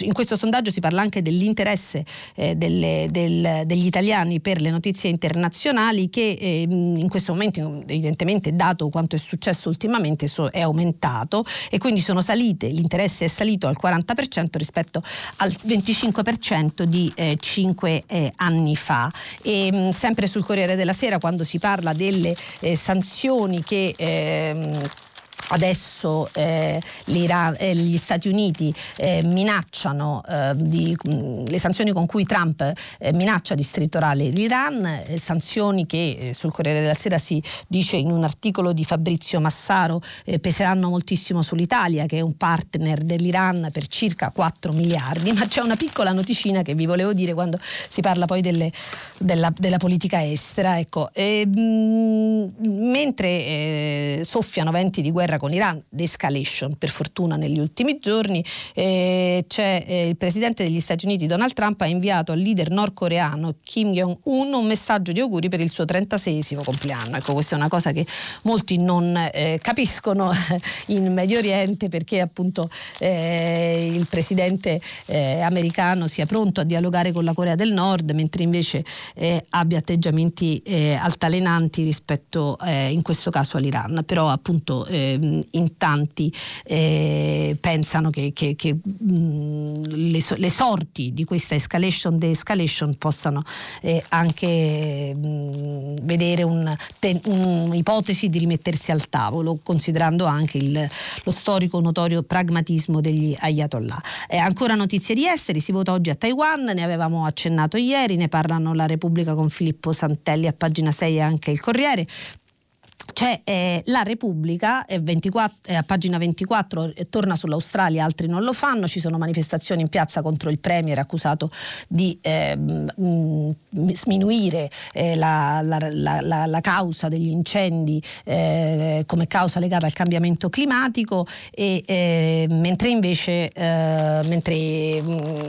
in questo sondaggio si parla anche dell'interesse eh, delle, del, degli italiani per le notizie internazionali che ehm, in questo momento evidentemente dato quanto è successo ultimamente so, è aumentato e quindi sono salite l'interesse interesse è salito al 40% rispetto al 25% di eh, 5 eh, anni fa. E, mh, mm, sempre sul Corriere della Sera quando si parla delle eh, sanzioni che ehm, Adesso eh, eh, gli Stati Uniti eh, minacciano eh, di, mh, le sanzioni con cui Trump eh, minaccia di stritolare l'Iran, eh, sanzioni che sul Corriere della Sera si dice in un articolo di Fabrizio Massaro peseranno moltissimo sull'Italia che è un partner dell'Iran per circa 4 miliardi, ma c'è una piccola noticina che vi volevo dire quando si parla poi delle, della, della, politica estera. Ecco, e, mh, mm, mentre soffiano venti di guerra con l'Iran, d'escalation per fortuna negli ultimi giorni, eh, c'è eh, il presidente degli Stati Uniti Donald Trump ha inviato al leader nordcoreano Kim Jong-un un messaggio di auguri per il suo 36 compleanno. Ecco, questa è una cosa che molti non eh, capiscono in Medio Oriente perché appunto eh, il presidente eh, americano sia pronto a dialogare con la Corea del Nord mentre invece eh, abbia atteggiamenti altalenanti rispetto in questo caso all'Iran. Però appunto in tanti eh, pensano che, che, che mh, le, le, sorti di questa escalation de-escalation possano eh, anche mh, vedere un'ipotesi di rimettersi al tavolo, considerando anche il, lo storico notorio pragmatismo degli ayatollah. Eh, ancora notizie di esteri, si vota oggi a Taiwan, ne avevamo accennato ieri, ne parlano la Repubblica con Filippo Santelli a pagina 6 e anche il Corriere c'è eh, la Repubblica, eh, 24, eh, a pagina 24 eh, torna sull'Australia, altri non lo fanno, ci sono manifestazioni in piazza contro il Premier accusato di ehm, mh, sminuire eh, la, la, la, la, causa degli incendi eh, come causa legata al cambiamento climatico e mentre invece, mentre,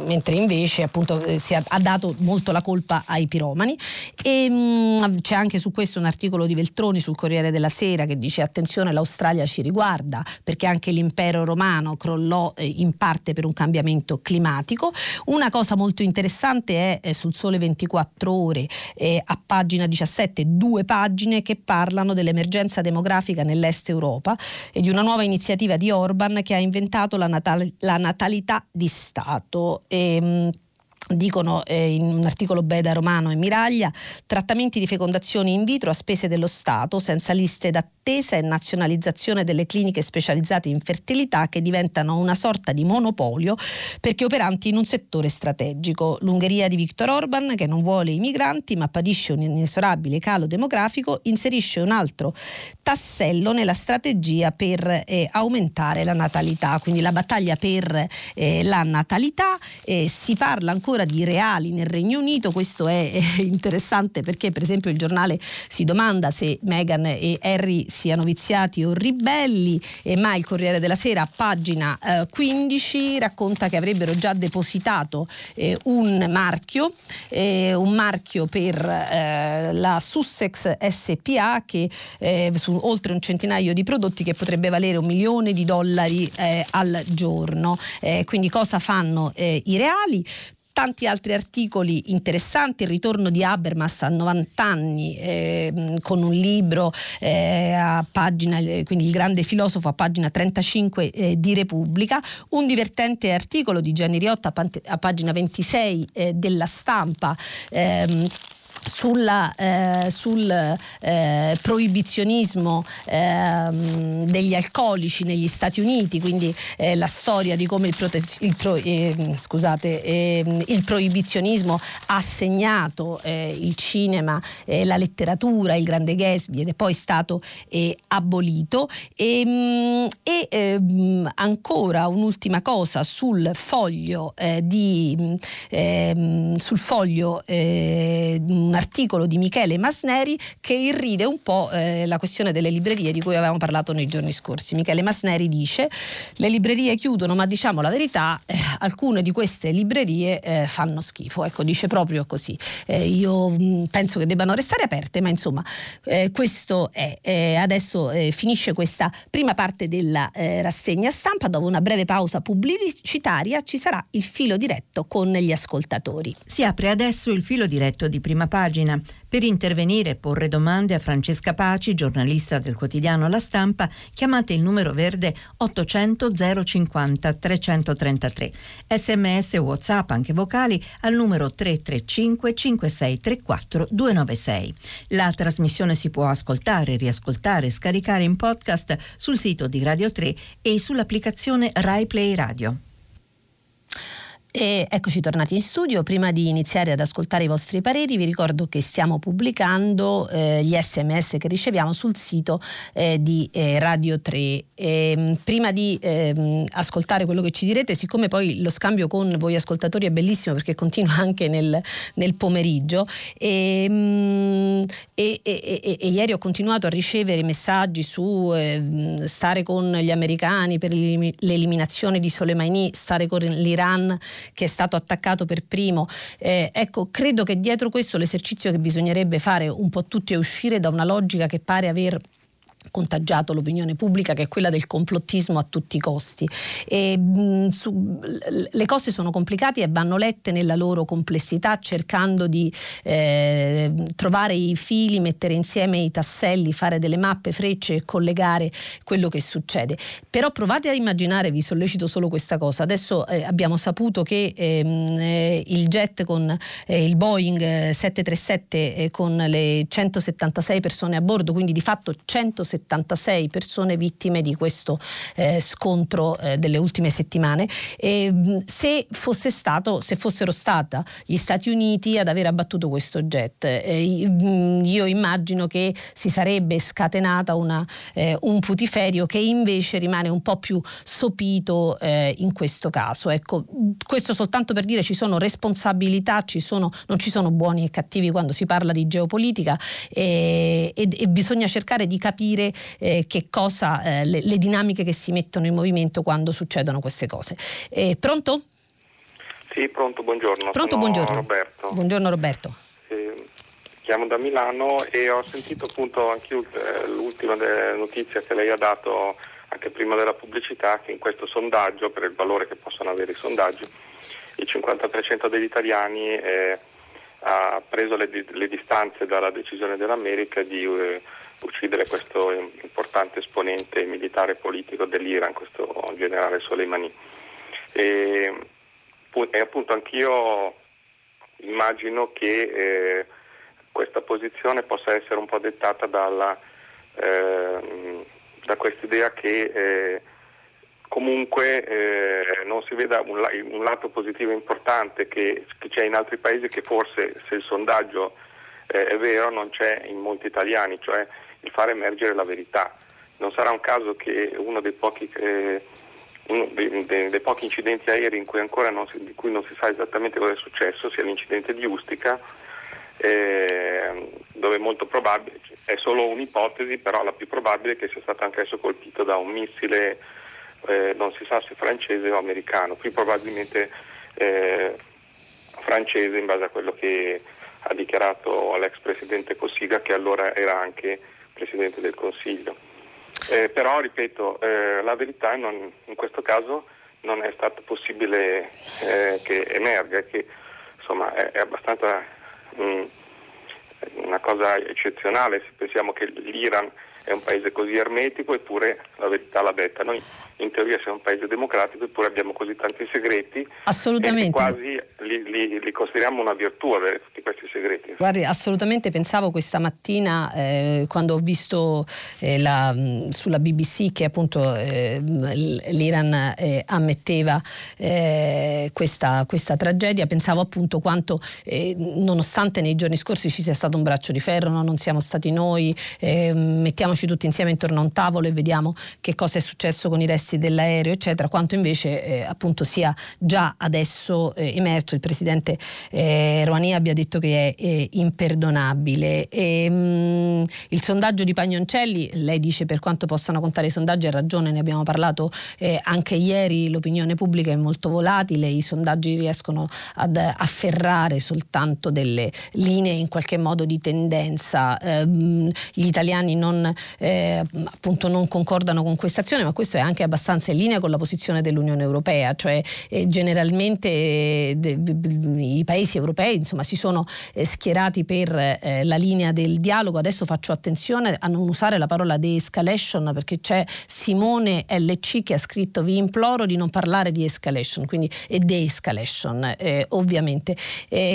mentre invece appunto, si ha, ha, dato molto la colpa ai piromani. E mh, c'è anche su questo un articolo di Veltroni sul Corriere della Sera che dice attenzione l'Australia ci riguarda perché anche l'impero romano crollò eh, in parte per un cambiamento climatico. Una cosa molto interessante è eh, sul Sole 24 ore eh, a pagina 17 due pagine che parlano dell'emergenza demografica nell'est Europa e di una nuova iniziativa di Orban che ha inventato la, natal- la natalità di Stato. E, ehm, dicono eh, in un articolo Beda Romano e Miraglia, trattamenti di fecondazione in vitro a spese dello Stato senza liste d'attesa e nazionalizzazione delle cliniche specializzate in fertilità che diventano una sorta di monopolio perché operanti in un settore strategico. L'Ungheria di Viktor Orban, che non vuole i migranti ma padisce un inesorabile calo demografico, inserisce un altro tassello nella strategia per eh, aumentare la natalità, quindi la battaglia per eh, la natalità. Eh, si parla ancora addirittura di reali nel Regno Unito. Questo è interessante perché per esempio il giornale si domanda se Meghan e Harry siano viziati o ribelli e mai il Corriere della Sera a pagina eh, 15 racconta che avrebbero già depositato eh, un marchio, eh, un marchio per eh, la Sussex SPA che eh, su oltre un centinaio di prodotti che potrebbe valere un milione di dollari eh, al giorno. quindi cosa fanno i reali? Tanti altri articoli interessanti, il ritorno di Habermas a 90 anni eh, con un libro eh, a pagina, quindi il grande filosofo a pagina 35 eh, di Repubblica, un divertente articolo di Gianni Riotta a, pagina 26 eh, della stampa. Ehm, sulla, eh, sul eh, proibizionismo eh, degli alcolici negli Stati Uniti, quindi eh, la storia di come il, prote- il, pro- eh, scusate, ehm, il, proibizionismo ha segnato eh, il cinema, la letteratura, il grande Gatsby ed è poi stato abolito. E, ehm, e ehm, ancora un'ultima cosa sul foglio di ehm, sul foglio un articolo di Michele Masneri che irride un po' eh, la questione delle librerie di cui avevamo parlato nei giorni scorsi. Michele Masneri dice le librerie chiudono ma diciamo la verità eh, alcune di queste librerie eh, fanno schifo, ecco dice proprio così. Eh, io mh, mm, penso che debbano restare aperte ma insomma eh, questo è. Eh, adesso finisce questa prima parte della rassegna stampa, dopo una breve pausa pubblicitaria ci sarà il filo diretto con gli ascoltatori. Si apre adesso il filo diretto di prima pagina pagina. Per intervenire e porre domande a Francesca Paci, giornalista del quotidiano La Stampa, chiamate il numero verde 800 050 333. Sms WhatsApp anche vocali al numero 335 5634 296. La trasmissione si può ascoltare, riascoltare e scaricare in podcast sul sito di Radio 3 e sull'applicazione Rai Play Radio. E eccoci tornati in studio. Prima di iniziare ad ascoltare i vostri pareri, vi ricordo che stiamo pubblicando eh, gli sms che riceviamo sul sito eh, di eh, Radio 3. E, ehm, prima di ehm, ascoltare quello che ci direte, siccome poi lo scambio con voi ascoltatori è bellissimo perché continua anche nel, nel pomeriggio, ehm, e, e, e, ieri ho continuato a ricevere messaggi su stare con gli americani per l'eliminazione di Soleimani, stare con l'Iran che è stato attaccato per primo. Eh, ecco, credo che dietro questo l'esercizio che bisognerebbe fare un po' tutti è uscire da una logica che pare aver contagiato l'opinione pubblica che è quella del complottismo a tutti i costi. E, mh, su, le cose sono complicate e vanno lette nella loro complessità cercando di eh, trovare i fili, mettere insieme i tasselli, fare delle mappe, frecce e collegare quello che succede. Però provate a immaginare, vi sollecito solo questa cosa, adesso eh, abbiamo saputo che ehm, eh, il jet con eh, il Boeing 737 eh, con le 176 persone a bordo, quindi di fatto 176 76 persone vittime di questo eh, scontro eh, delle ultime settimane. E, se, fosse stato, se fossero stati gli Stati Uniti ad aver abbattuto questo jet, eh, io immagino che si sarebbe scatenata una, eh, un putiferio che invece rimane un po' più sopito eh, in questo caso. Ecco, questo soltanto per dire ci sono responsabilità, ci sono, non ci sono buoni e cattivi quando si parla di geopolitica e, e, e bisogna cercare di capire capire eh, che cosa, eh, le, le, dinamiche che si mettono in movimento quando succedono queste cose. Eh, pronto? Sì, pronto, buongiorno. Pronto, Sono buongiorno. Roberto. Buongiorno Roberto. chiamo da Milano e ho sentito appunto anche eh, l'ultima notizia che lei ha dato anche prima della pubblicità che in questo sondaggio, per il valore che possono avere i sondaggi, il 50% degli italiani eh, ha preso le, le, distanze dalla decisione dell'America di eh, uccidere questo importante esponente militare e politico dell'Iran, questo generale Soleimani. E, e appunto anch'io immagino che eh, questa posizione possa essere un po' dettata dalla, eh, da quest'idea che eh, comunque eh, non si veda un, un, lato positivo importante che, che, c'è in altri paesi che forse se il sondaggio eh, è vero non c'è in molti italiani, cioè il fare emergere la verità. Non sarà un caso che uno dei pochi, eh, uno dei, dei, dei pochi incidenti aerei cui si, di cui non si sa esattamente cosa è successo sia l'incidente di Ustica, eh, dove molto probabile, è solo un'ipotesi, però la più probabile è che sia stato anch'esso colpito da un missile, eh, non si sa se francese o americano, più probabilmente eh, francese in base a quello che ha dichiarato l'ex presidente Cossiga che allora era anche Presidente del Consiglio. Eh, però, ripeto, eh, la verità non, in questo caso non è stato possibile eh, che emerga, che insomma è, è abbastanza mh, mm, una cosa eccezionale se pensiamo che l'Iran è un paese così ermetico eppure la verità l'ha detta. Noi in teoria siamo un paese democratico eppure abbiamo così tanti segreti Assolutamente. e quasi li, li, li consideriamo una virtù avere tutti questi segreti. Guardi, assolutamente pensavo questa mattina eh, quando ho visto eh, la, sulla BBC che appunto eh, l'Iran eh, ammetteva eh, questa, questa, tragedia, pensavo appunto quanto eh, nonostante nei giorni scorsi ci sia stato un braccio di ferro, no? non siamo stati noi, mettiamoci tutti insieme intorno a un tavolo e vediamo che cosa è successo con i resti dell'aereo, eccetera, quanto invece appunto sia già adesso emerso il presidente eh, Rouhani abbia detto che è, imperdonabile. E, mh, mm, il sondaggio di Pagnoncelli, lei dice per quanto possano contare i sondaggi, ha ragione, ne abbiamo parlato eh, anche ieri, l'opinione pubblica è molto volatile, i sondaggi riescono ad afferrare soltanto delle linee in qualche modo di tendenza. Eh, gli italiani non, eh, appunto non concordano con questa azione, ma questo è anche abbastanza in linea con la posizione dell'Unione Europea, cioè eh, generalmente eh, i paesi europei insomma, si sono eh, schierati per eh, la linea del dialogo. Adesso faccio attenzione a non usare la parola de-escalation perché c'è Simone LC che ha scritto vi imploro di non parlare di escalation, quindi è de-escalation eh, ovviamente.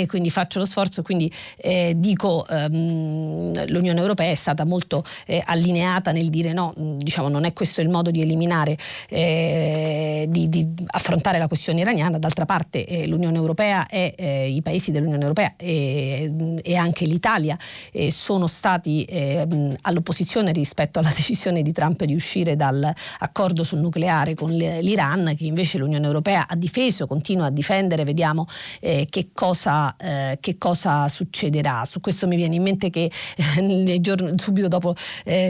quindi faccio lo sforzo, quindi eh, dico ehm, l'Unione Europea è stata molto eh, allineata nel dire no, diciamo non è questo il modo di eliminare, eh, di, di, affrontare la questione iraniana, d'altra parte l'Unione Europea e eh, i paesi dell'Unione Europea e, e anche l'Italia eh, sono stati eh, all'opposizione rispetto alla decisione di Trump di uscire dall'accordo sul nucleare con l'Iran, che invece l'Unione Europea ha difeso, continua a difendere, vediamo eh, che cosa, eh, che, cosa, succederà. Su questo mi viene in mente che eh, giorni, subito dopo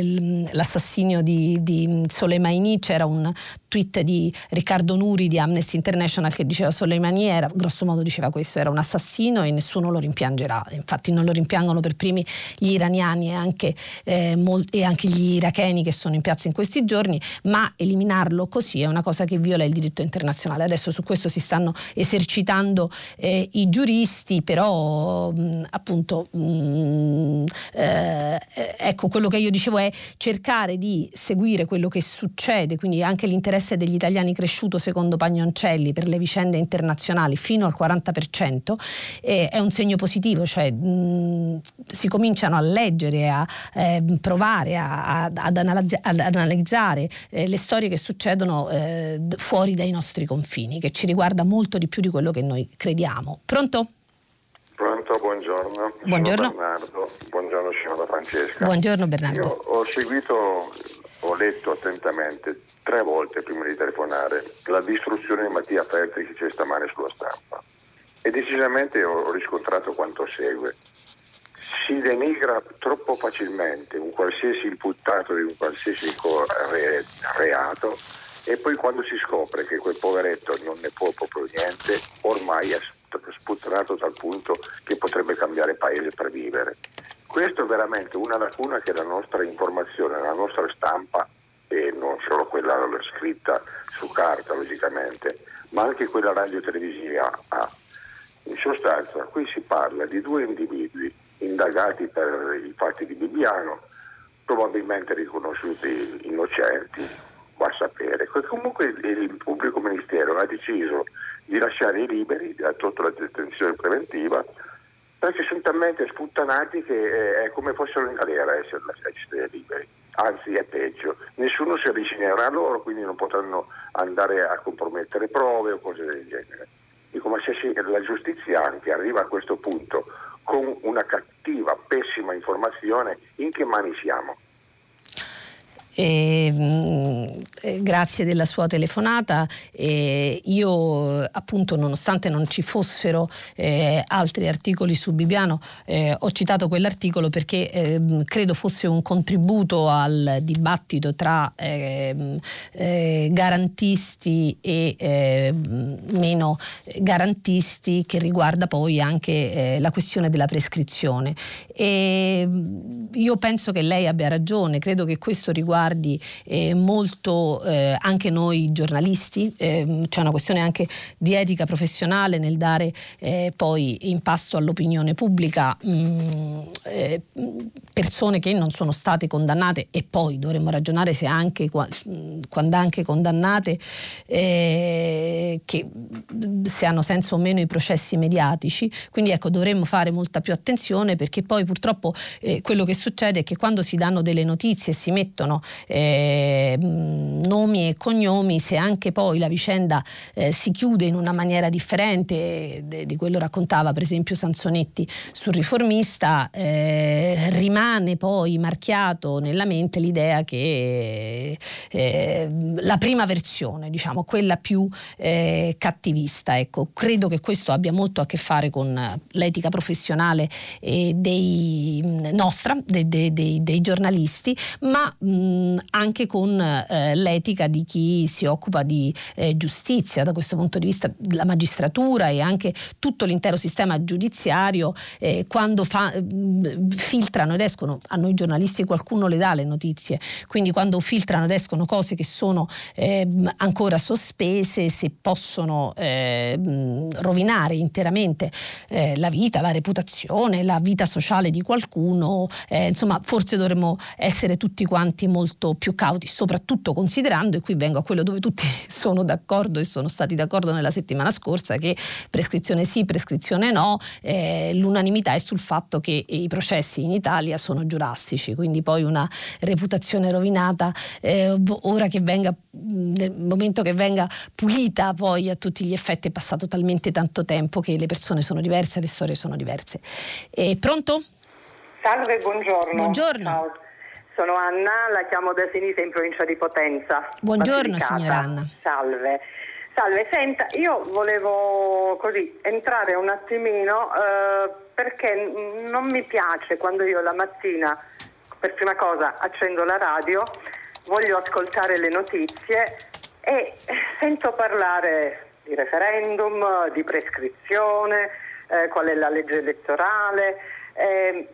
l'assassinio di, di Soleimani c'era un tweet di Riccardo Nuri di Amnesty International che diceva Soleimani era, grosso modo diceva questo, era un assassino e nessuno lo rimpiangerà. Infatti non lo rimpiangono per primi gli iraniani e anche, eh, molti, e anche gli iracheni che sono in piazza in questi giorni, ma eliminarlo così è una cosa che viola il diritto internazionale. Adesso su questo si stanno esercitando eh, i giuristi, però mh, appunto mh, eh, ecco quello che io dicevo è cercare di seguire quello che succede, quindi anche l'interesse degli italiani cresciuto secondo Pagnoncelli per le vicende internazionali fino al 40% eh, è un segno positivo, cioè mh, si cominciano a leggere, a eh, provare a, a, ad, analizza, ad, analizzare eh, le storie che succedono eh, fuori dai nostri confini, che ci riguarda molto di più di quello che noi crediamo. Pronto? Pronto, buongiorno. Buongiorno. Bernardo. Buongiorno signora Francesca. Buongiorno Bernardo. Io ho seguito, letto attentamente tre volte prima di telefonare la distruzione di Mattia Feltri che c'è stamane sulla stampa e decisamente ho riscontrato quanto segue. Si denigra troppo facilmente un qualsiasi imputato di un qualsiasi re- reato e poi quando si scopre che quel poveretto non ne può proprio niente, ormai è sputtanato dal punto che potrebbe cambiare paese per vivere. Questo è veramente una lacuna che la nostra informazione, la nostra stampa, e non solo quella scritta su carta logicamente, ma anche quella radio televisiva ha. In sostanza qui si parla di due individui indagati per i fatti di Bibbiano, probabilmente riconosciuti innocenti, va a sapere. Comunque il pubblico ministero ha deciso di lasciare liberi sotto la detenzione preventiva perché sono talmente sputtanati che eh, è come fossero in galera essere, essere liberi. Anzi è peggio, nessuno si avvicinerà a loro, quindi non potranno andare a compromettere prove o cose del genere. Dico, ma se la giustizia anche arriva a questo punto con una cattiva, pessima informazione, in che mani siamo? E, mh, eh, grazie della sua telefonata. E io appunto nonostante non ci fossero eh, altri articoli su Bibiano eh, ho citato quell'articolo perché ehm, credo fosse un contributo al dibattito tra ehm, eh, garantisti e ehm, meno garantisti che riguarda poi anche eh, la questione della prescrizione. E io penso che lei abbia ragione, credo che questo riguardi eh, molto eh, anche noi giornalisti, eh, c'è una questione anche di etica professionale nel dare eh, poi in pasto all'opinione pubblica mh, mm, eh, persone che non sono state condannate e poi dovremmo ragionare se anche quando anche condannate eh, che se hanno senso o meno i processi mediatici. Quindi ecco dovremmo fare molta più attenzione perché poi purtroppo quello che succede è che quando si danno delle notizie e si mettono eh, nomi e cognomi se anche poi la vicenda eh, si chiude in una maniera differente de, di quello raccontava per esempio Sansonetti sul riformista eh, rimane poi marchiato nella mente l'idea che eh, la prima versione diciamo quella più eh, cattivista ecco. Credo che questo abbia molto a che fare con l'etica professionale dei, nostra dei, dei, dei giornalisti ma mh, anche con eh, l'etica di chi si occupa di eh, giustizia. Da questo punto di vista la magistratura e anche tutto l'intero sistema giudiziario eh, quando fa, mh, filtrano ed escono a noi giornalisti qualcuno le dà le notizie. Quindi quando filtrano ed escono cose che sono ehm, ancora sospese se possono ehm, rovinare interamente eh, la vita la reputazione la vita sociale di qualcuno eh, insomma forse dovremmo essere tutti quanti molto più cauti soprattutto considerando, e qui vengo a quello dove tutti sono d'accordo e sono stati d'accordo nella settimana scorsa, che prescrizione sì, prescrizione no, eh, l'unanimità è sul fatto che i processi in Italia sono giurastici, quindi poi una reputazione rovinata, eh, ora che venga, nel momento che venga pulita poi a tutti gli effetti è passato talmente tanto tempo che le persone sono diverse, le storie sono diverse. Eh, pronto? Salve, buongiorno. Buongiorno. Ciao. Sono Anna, la chiamo da Sinisa in provincia di Potenza. Buongiorno signora Anna. Salve. Salve, senta, io volevo così entrare un attimino eh, perché non mi piace quando io la mattina, per prima cosa, accendo la radio, voglio ascoltare le notizie e sento parlare di referendum, di prescrizione, eh, qual è la legge elettorale. Eh,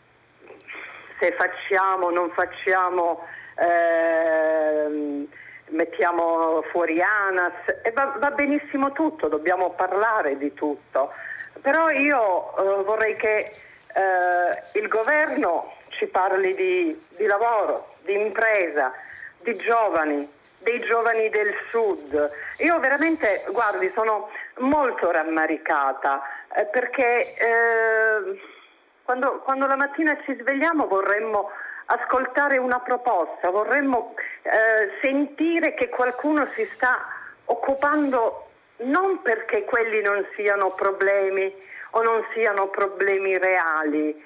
se facciamo, non facciamo, eh, mettiamo fuori ANAS, e va, va, benissimo tutto, dobbiamo parlare di tutto, però io eh, vorrei che eh, il governo ci parli di, di lavoro, di impresa, di giovani, dei giovani del sud. Io veramente, guardi, sono molto rammaricata eh, perché eh, quando, quando, la mattina ci svegliamo vorremmo ascoltare una proposta, vorremmo eh, sentire che qualcuno si sta occupando non perché quelli non siano problemi o non siano problemi reali,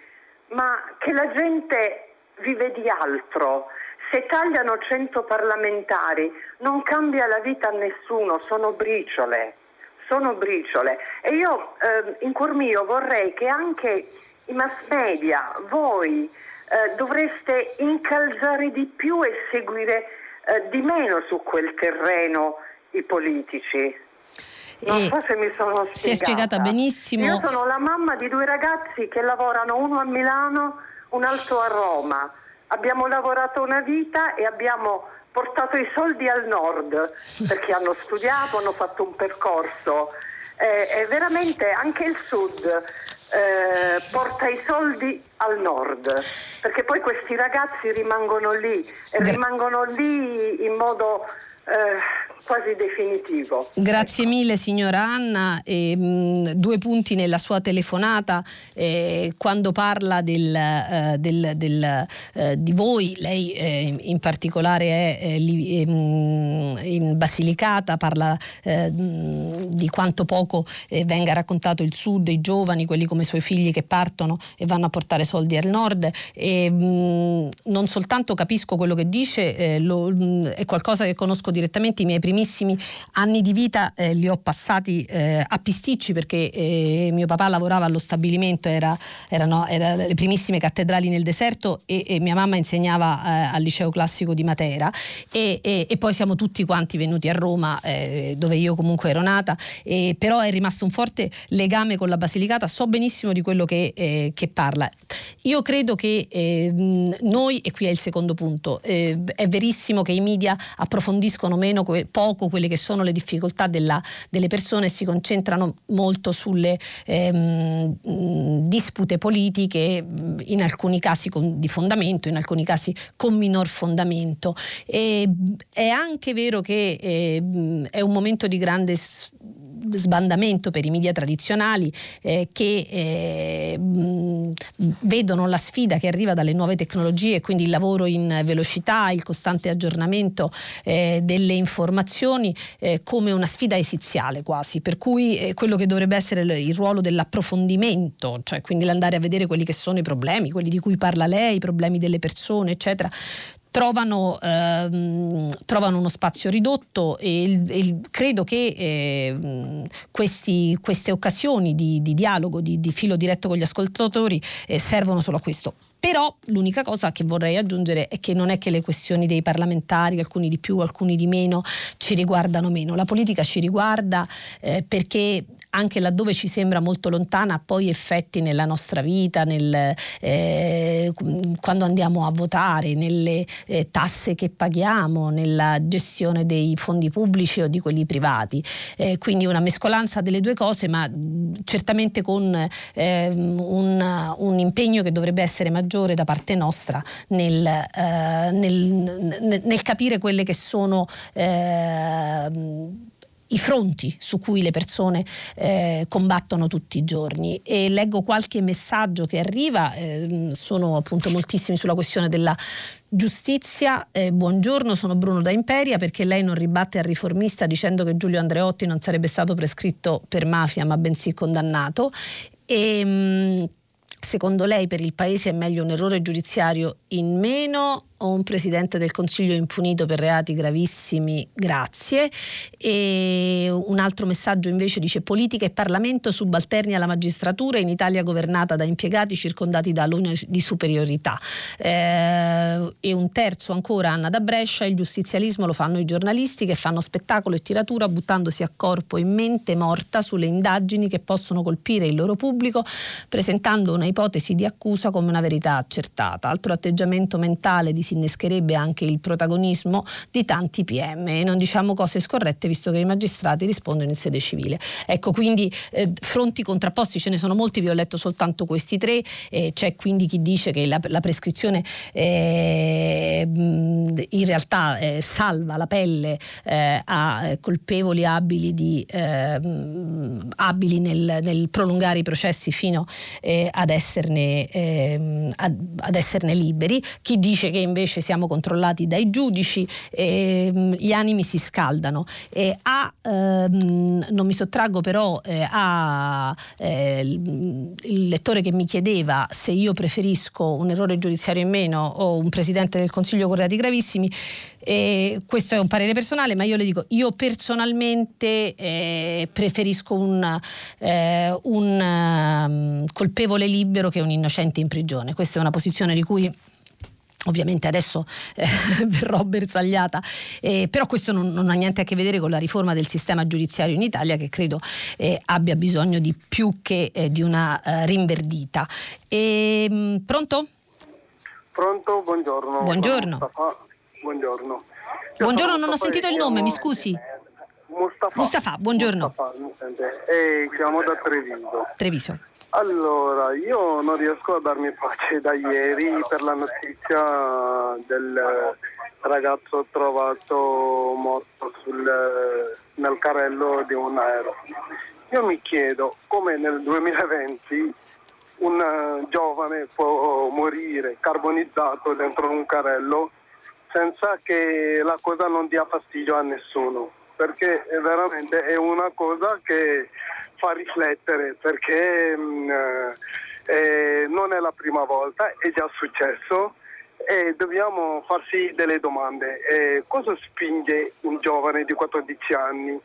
ma che la gente vive di altro. Se tagliano 100 parlamentari non cambia la vita a nessuno, sono briciole, sono briciole. E io eh, in cuor mio vorrei che anche i mass media, voi eh, dovreste incalzare di più e seguire eh, di meno su quel terreno i politici. Non so se mi sono spiegata. Si è spiegata benissimo. Io sono la mamma di due ragazzi che lavorano, uno a Milano, un altro a Roma. Abbiamo lavorato una vita e abbiamo portato i soldi al nord perché hanno studiato, hanno fatto un percorso. Eh, veramente anche il sud eh, porta i soldi al nord, perché poi questi ragazzi rimangono lì e rimangono lì in modo eh, quasi definitivo. Grazie ecco. mille signora Anna. E, mh, due punti nella sua telefonata. Eh, quando parla del, eh, del, del, eh, di voi, lei eh, in particolare è eh, li, ehm, in Basilicata, parla di quanto poco venga raccontato il sud, i giovani, quelli come suoi figli che partono e vanno a portare soldi al nord. E, mh, non soltanto capisco quello che dice, lo, mh, è qualcosa che conosco direttamente, i miei primissimi anni di vita eh, li ho passati eh, a Pisticci perché eh, mio papà lavorava allo stabilimento, era, erano era le primissime cattedrali nel deserto e, e mia mamma insegnava eh, al liceo classico di Matera e, e, e, poi siamo tutti quanti venuti a Roma eh, dove io comunque ero nata, però è rimasto un forte legame con la Basilicata, so benissimo di quello che, eh, che parla. Io credo che eh, noi, e qui è il secondo punto, eh, è verissimo che i media approfondiscono meno, que- poco quelle che sono le difficoltà della, delle persone e si concentrano molto sulle ehm, dispute politiche, in alcuni casi con, di fondamento, in alcuni casi con minor fondamento. E, è anche vero che eh, è un momento di grande sbandamento per i media tradizionali eh, che eh, vedono la sfida che arriva dalle nuove tecnologie, quindi il lavoro in velocità, il costante aggiornamento eh, delle informazioni eh, come una sfida esiziale quasi, per cui eh, quello che dovrebbe essere il ruolo dell'approfondimento, cioè quindi l'andare a vedere quelli che sono i problemi, quelli di cui parla lei, i problemi delle persone, eccetera, trovano, ehm, trovano, uno spazio ridotto e il, credo che eh, questi, queste occasioni di, di dialogo, di, di, filo diretto con gli ascoltatori eh, servono solo a questo. Però l'unica cosa che vorrei aggiungere è che non è che le questioni dei parlamentari, alcuni di più, alcuni di meno, ci riguardano meno. La politica ci riguarda eh, perché anche laddove ci sembra molto lontana ha poi effetti nella nostra vita, nel, eh, quando andiamo a votare, nelle eh, tasse che paghiamo, nella gestione dei fondi pubblici o di quelli privati. Eh, quindi una mescolanza delle due cose, ma certamente con ehm, un, un, impegno che dovrebbe essere maggiore da parte nostra nel, eh, nel, nel capire quelle che sono ehm, i fronti su cui le persone eh, combattono tutti i giorni e leggo qualche messaggio che arriva, eh, sono appunto moltissimi sulla questione della giustizia. Eh, buongiorno, sono Bruno da Imperia perché lei non ribatte al riformista dicendo che Giulio Andreotti non sarebbe stato prescritto per mafia ma bensì condannato. E, mh, mm, secondo lei per il Paese è meglio un errore giudiziario in meno o un presidente del Consiglio impunito per reati gravissimi, grazie. E un altro messaggio invece dice politica e Parlamento subalterni alla magistratura in Italia governata da impiegati circondati da alunni di superiorità. Eh, e un terzo ancora, Anna da Brescia, il giustizialismo lo fanno i giornalisti che fanno spettacolo e tiratura buttandosi a corpo e mente morta sulle indagini che possono colpire il loro pubblico presentando una ipotesi di accusa come una verità accertata. Altro atteggiamento mentale di si innescherebbe anche il protagonismo di tanti PM e non diciamo cose scorrette visto che i magistrati rispondono in sede civile. Ecco, quindi eh, fronti contrapposti ce ne sono molti, vi ho letto soltanto questi tre, eh, c'è quindi chi dice che la, la prescrizione eh, in realtà eh, salva la pelle eh, a colpevoli abili, di, ehm, abili nel, nel, prolungare i processi fino eh, ad esserne, ehm, ad, ad esserne liberi, chi dice che invece invece siamo controllati dai giudici, e, ehm, gli animi si scaldano. E a, ehm, non mi sottraggo però eh, a eh, lettore che mi chiedeva se io preferisco un errore giudiziario in meno o un presidente del Consiglio con reati gravissimi. E questo è un parere personale, ma io le dico, io personalmente eh, preferisco un, eh, un um, colpevole libero che un innocente in prigione. Questa è una posizione di cui Ovviamente adesso eh, verrò bersagliata, eh, però questo non, non, ha niente a che vedere con la riforma del sistema giudiziario in Italia che credo eh, abbia bisogno di più che eh, di una eh, rinverdita. E, ehm, mh, pronto? Pronto, buongiorno. Buongiorno. Buongiorno. buongiorno, non ho sentito il nome, mi scusi. Mustafa. Mustafa, buongiorno. Mustafa, eh, chiamo da Treviso. Treviso. Allora, io non riesco a darmi pace da ieri per la notizia del ragazzo trovato morto sul, nel carrello di un aereo. Io mi chiedo come nel 2020 un giovane può morire carbonizzato dentro un carrello senza che la cosa non dia fastidio a nessuno, perché veramente è una cosa che fa riflettere perché mh, mm, eh, non è la prima volta, è già successo e dobbiamo farsi delle domande. Eh, cosa spinge un giovane di 14 anni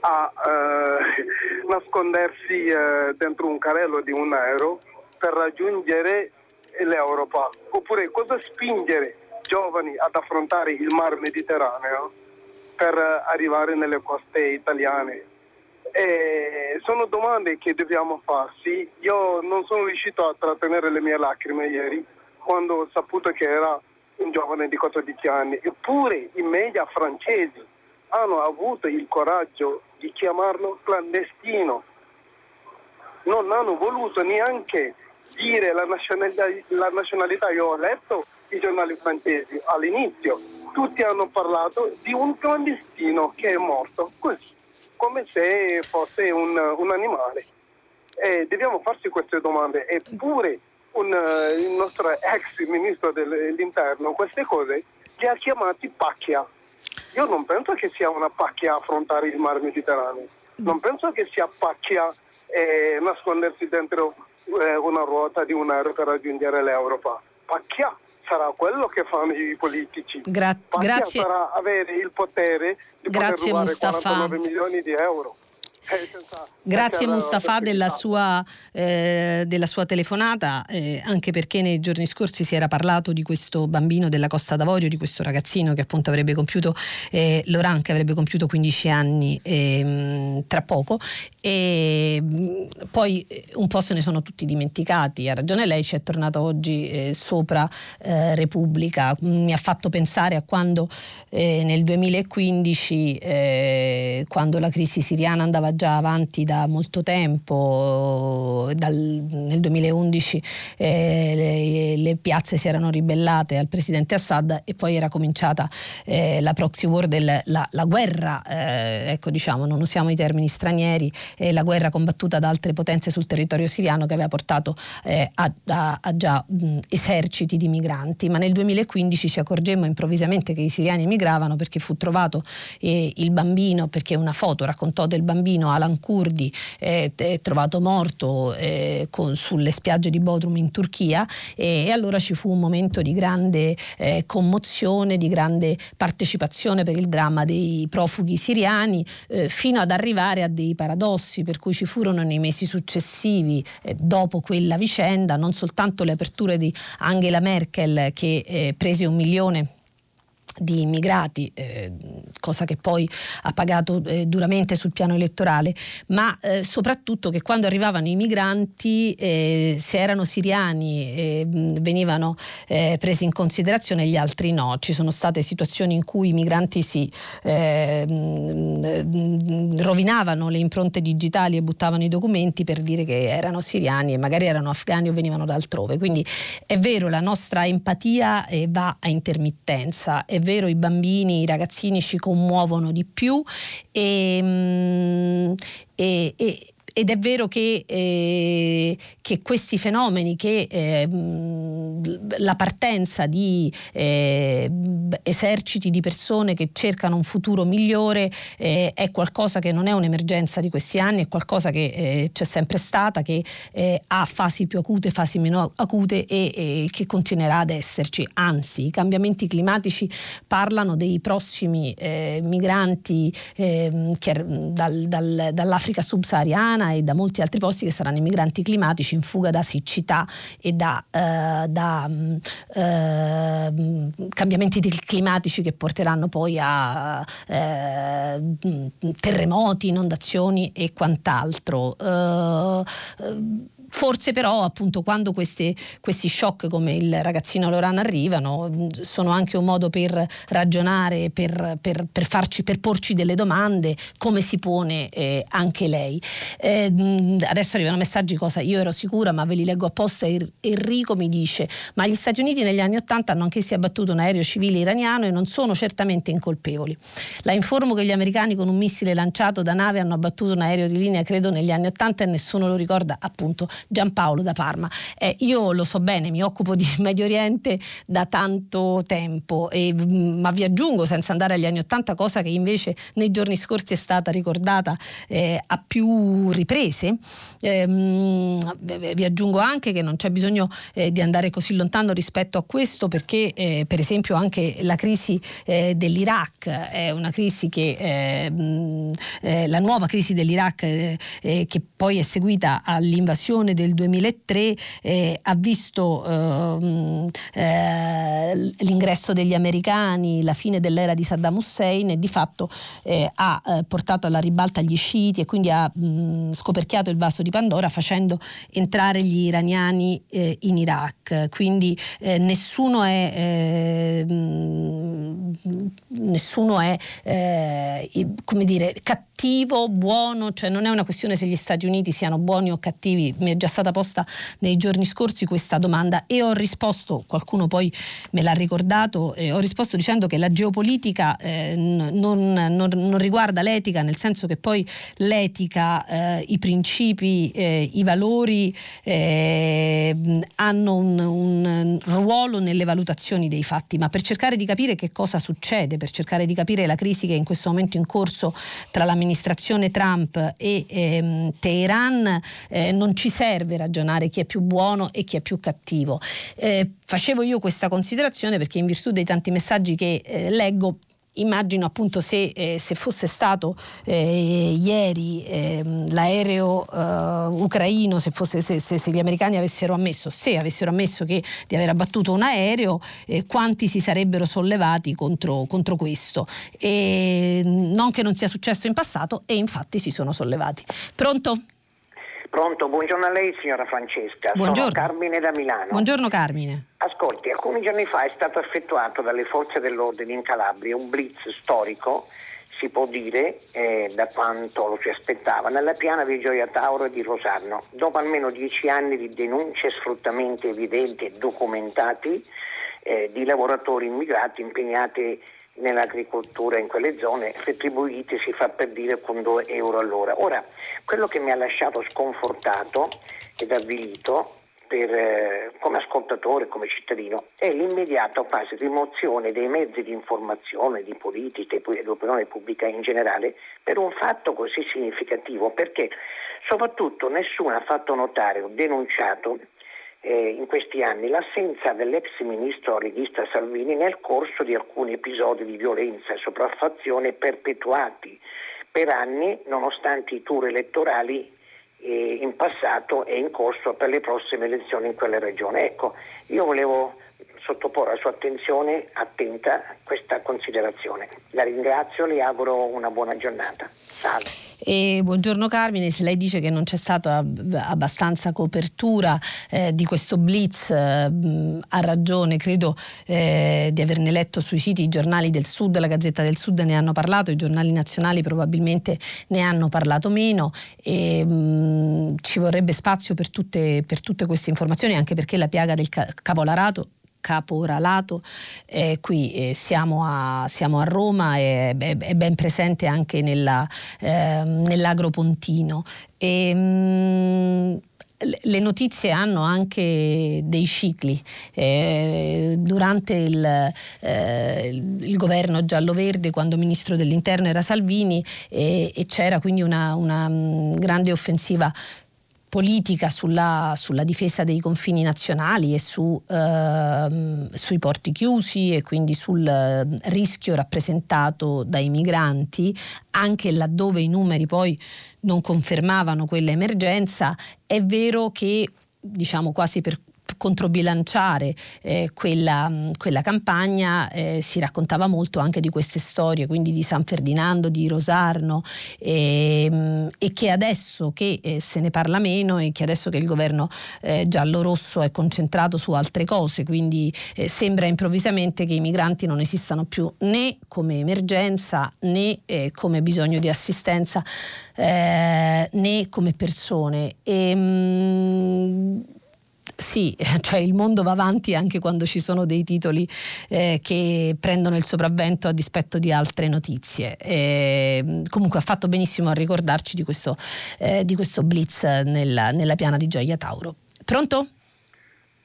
a eh, nascondersi eh, dentro un carrello di un aereo per raggiungere l'Europa? Oppure cosa spinge giovani ad affrontare il mar Mediterraneo per arrivare nelle coste italiane? Eh, sono domande che dobbiamo farsi. Io non sono riuscito a trattenere le mie lacrime ieri quando ho saputo che era un giovane di 14 anni. Eppure i media francesi hanno avuto il coraggio di chiamarlo clandestino. Non hanno voluto neanche dire la nazionalità, la nazionalità. Io ho letto i giornali francesi all'inizio, tutti hanno parlato di un clandestino che è morto, così, come se fosse un, un animale. E dobbiamo farci queste domande, eppure un, il nostro ex ministro dell'interno queste cose li ha chiamati pacchia. Io non penso che sia una pacchia affrontare il mar Mediterraneo, non penso che sia pacchia eh, nascondersi dentro eh, una ruota di un aereo per raggiungere l'Europa. Pacchia sarà quello che fanno i politici. Gra- Pacchia grazie. sarà avere il potere di Grazie, poter rubare Mustafa. 49 milioni di euro. Grazie Mustafa della sua, eh, della sua telefonata, eh, anche perché nei giorni scorsi si era parlato di questo bambino della Costa d'Avorio, di questo ragazzino che appunto avrebbe compiuto, eh, Loran che avrebbe compiuto 15 anni ehm, tra poco. E mh, poi eh, un po' se ne sono tutti dimenticati, ha ragione lei, ci è tornato oggi eh, sopra eh, Repubblica, mi ha fatto pensare a quando nel 2015, eh, quando la crisi siriana andava già avanti da molto tempo, dal- nel 2011 eh, le, le piazze si erano ribellate al presidente Assad e poi era cominciata eh, la proxy war, del, la, la guerra, eh, ecco diciamo, non usiamo i termini stranieri, eh, la guerra combattuta da altre potenze sul territorio siriano che aveva portato eh, a, a- a già mh, eserciti di migranti, ma nel 2015 ci accorgemmo improvvisamente che i siriani emigravano perché fu trovato eh, il bambino, perché una foto raccontò del bambino Alan Kurdi eh, t- trovato morto eh, con- sulle spiagge di Bodrum in Turchia e, e allora ci fu un momento di grande eh, commozione, di grande partecipazione per il dramma dei profughi siriani eh, fino ad arrivare a dei paradossi per cui ci furono nei mesi successivi eh, dopo quella vicenda non soltanto le aperture di Angela Merkel che eh, prese un milione di immigrati, eh, cosa che poi ha pagato eh, duramente sul piano elettorale, ma eh, soprattutto che quando arrivavano i migranti, eh, se erano siriani, eh, venivano eh, presi in considerazione, gli altri no. Ci sono state situazioni in cui i migranti si mh, rovinavano le impronte digitali e buttavano i documenti per dire che erano siriani e magari erano afghani o venivano da altrove. Quindi è vero, la nostra empatia va a intermittenza, è vero, i bambini, i ragazzini ci commuovono di più e, mm, e- e- ed è vero che, eh, che questi fenomeni, che eh, la partenza di eh, eserciti di persone che cercano un futuro migliore eh, è qualcosa che non è un'emergenza di questi anni, è qualcosa che eh, c'è sempre stata, che eh, ha fasi più acute, fasi meno acute e, e che continuerà ad esserci. Anzi, i cambiamenti climatici parlano dei prossimi migranti ehm, che- dal- dal- dall'Africa subsahariana e da molti altri posti che saranno i migranti climatici in fuga da siccità e da, eh, da, mh, ehm, cambiamenti climatici che porteranno poi a eh, mh, terremoti, inondazioni e quant'altro. Forse però appunto quando queste- questi shock come il ragazzino Loran arrivano sono anche un modo per ragionare, per, per- per farci, per porci delle domande, come si pone eh, anche lei. Eh, adesso arrivano messaggi, cosa io ero sicura ma ve li leggo apposta. Er- Enrico mi dice ma gli Stati Uniti negli anni Ottanta hanno anch'essi abbattuto un aereo civile iraniano e non sono certamente incolpevoli. La informo che gli americani con un missile lanciato da nave hanno abbattuto un aereo di linea credo negli anni Ottanta e nessuno lo ricorda appunto Giampaolo da Parma. Eh, io lo so bene, mi occupo di Medio Oriente da tanto tempo, e, mm, ma vi aggiungo senza andare agli anni Ottanta, cosa che invece nei giorni scorsi è stata ricordata eh, a più riprese. Ehm, vi vi aggiungo anche che non c'è bisogno eh, di andare così lontano rispetto a questo perché eh, per esempio anche la crisi eh, dell'Iraq è una crisi che eh, eh, la nuova crisi dell'Iraq eh, eh, che poi è seguita all'invasione dell'invasione del 2003 eh, ha visto ehm, eh, l'ingresso degli americani, la fine dell'era di Saddam Hussein e di fatto eh, ha eh, portato alla ribalta gli sciiti e quindi ha mh, scoperchiato il vaso di Pandora facendo entrare gli iraniani eh, in Iraq. Quindi nessuno è, nessuno è come dire, cattivo, buono, cioè non è una questione se gli Stati Uniti siano buoni o cattivi, già stata posta nei giorni scorsi questa domanda e ho risposto, qualcuno poi me l'ha ricordato, eh, ho risposto dicendo che la geopolitica eh, non, non, non, riguarda l'etica, nel senso che poi l'etica, eh, i principi, eh, i valori eh, hanno un, un ruolo nelle valutazioni dei fatti, ma per cercare di capire che cosa succede, per cercare di capire la crisi che in questo momento in corso tra l'amministrazione Trump e ehm, Teheran, eh, non ci serve ragionare chi è più buono e chi è più cattivo. Eh, facevo io questa considerazione perché in virtù dei tanti messaggi che eh, leggo immagino appunto se, eh, se fosse stato eh, ieri eh, l'aereo ucraino, se, fosse, se, se, se, gli americani avessero ammesso, se avessero ammesso che, di aver abbattuto un aereo, eh, quanti si sarebbero sollevati contro, contro questo. E non che non sia successo in passato e infatti si sono sollevati. Pronto? Pronto, buongiorno a lei signora Francesca. Buongiorno. Sono Carmine da Milano. Buongiorno Carmine. Ascolti, alcuni giorni fa è stato effettuato dalle forze dell'ordine in Calabria un blitz storico, si può dire, eh, da quanto lo si aspettava, nella piana di Gioia Tauro e di Rosarno. Dopo almeno dieci anni di denunce sfruttamenti evidenti e documentati eh, di lavoratori immigrati impegnati nell'agricoltura in quelle zone, retribuiti si fa per dire con 2 euro all'ora. Ora, quello che mi ha lasciato sconfortato ed avvilito per, eh, come ascoltatore, come cittadino, è l'immediata quasi rimozione dei mezzi di informazione, di politica e di opinione pubblica in generale per un fatto così significativo, perché soprattutto nessuno ha fatto notare o denunciato eh, in questi anni l'assenza dell'ex ministro leghista Salvini nel corso di alcuni episodi di violenza e sopraffazione perpetuati per anni nonostante i tour elettorali eh, in passato e in corso per le prossime elezioni in quella regione. Ecco, io volevo sottoporre alla sua attenzione attenta questa considerazione. La ringrazio, le auguro una buona giornata. Salve. E buongiorno Carmine, se lei dice che non c'è stata abbastanza copertura eh, di questo blitz, eh, ha ragione, credo eh, di averne letto sui siti i giornali del Sud, la Gazzetta del Sud ne hanno parlato, i giornali nazionali probabilmente ne hanno parlato meno e mh, ci vorrebbe spazio per tutte, per tutte queste informazioni, anche perché la piaga del cavolarato caporalato. Eh, qui eh, siamo, a, siamo, a, Roma e è, ben presente anche nella, eh, nell'agropontino. E, mh, le notizie hanno anche dei cicli. Eh, durante il, eh, il, governo giallo-verde, quando ministro dell'interno era Salvini, eh, e c'era quindi una, una mm, grande offensiva politica sulla, sulla, difesa dei confini nazionali e su, ehm, sui porti chiusi e quindi sul eh, rischio rappresentato dai migranti, anche laddove i numeri poi non confermavano quell'emergenza, è vero che diciamo quasi per controbilanciare eh, quella, quella, campagna eh, si raccontava molto anche di queste storie, quindi di San Ferdinando, di Rosarno e, e che adesso che eh, se ne parla meno e che adesso che il governo eh, giallo-rosso è concentrato su altre cose, quindi eh, sembra improvvisamente che i migranti non esistano più né come emergenza né eh, come bisogno di assistenza né come persone. E, mh, mm, sì, cioè il mondo va avanti anche quando ci sono dei titoli eh, che prendono il sopravvento a dispetto di altre notizie. E, comunque ha fatto benissimo a ricordarci di questo, eh, di questo blitz nella, nella piana di Gioia Tauro. Pronto?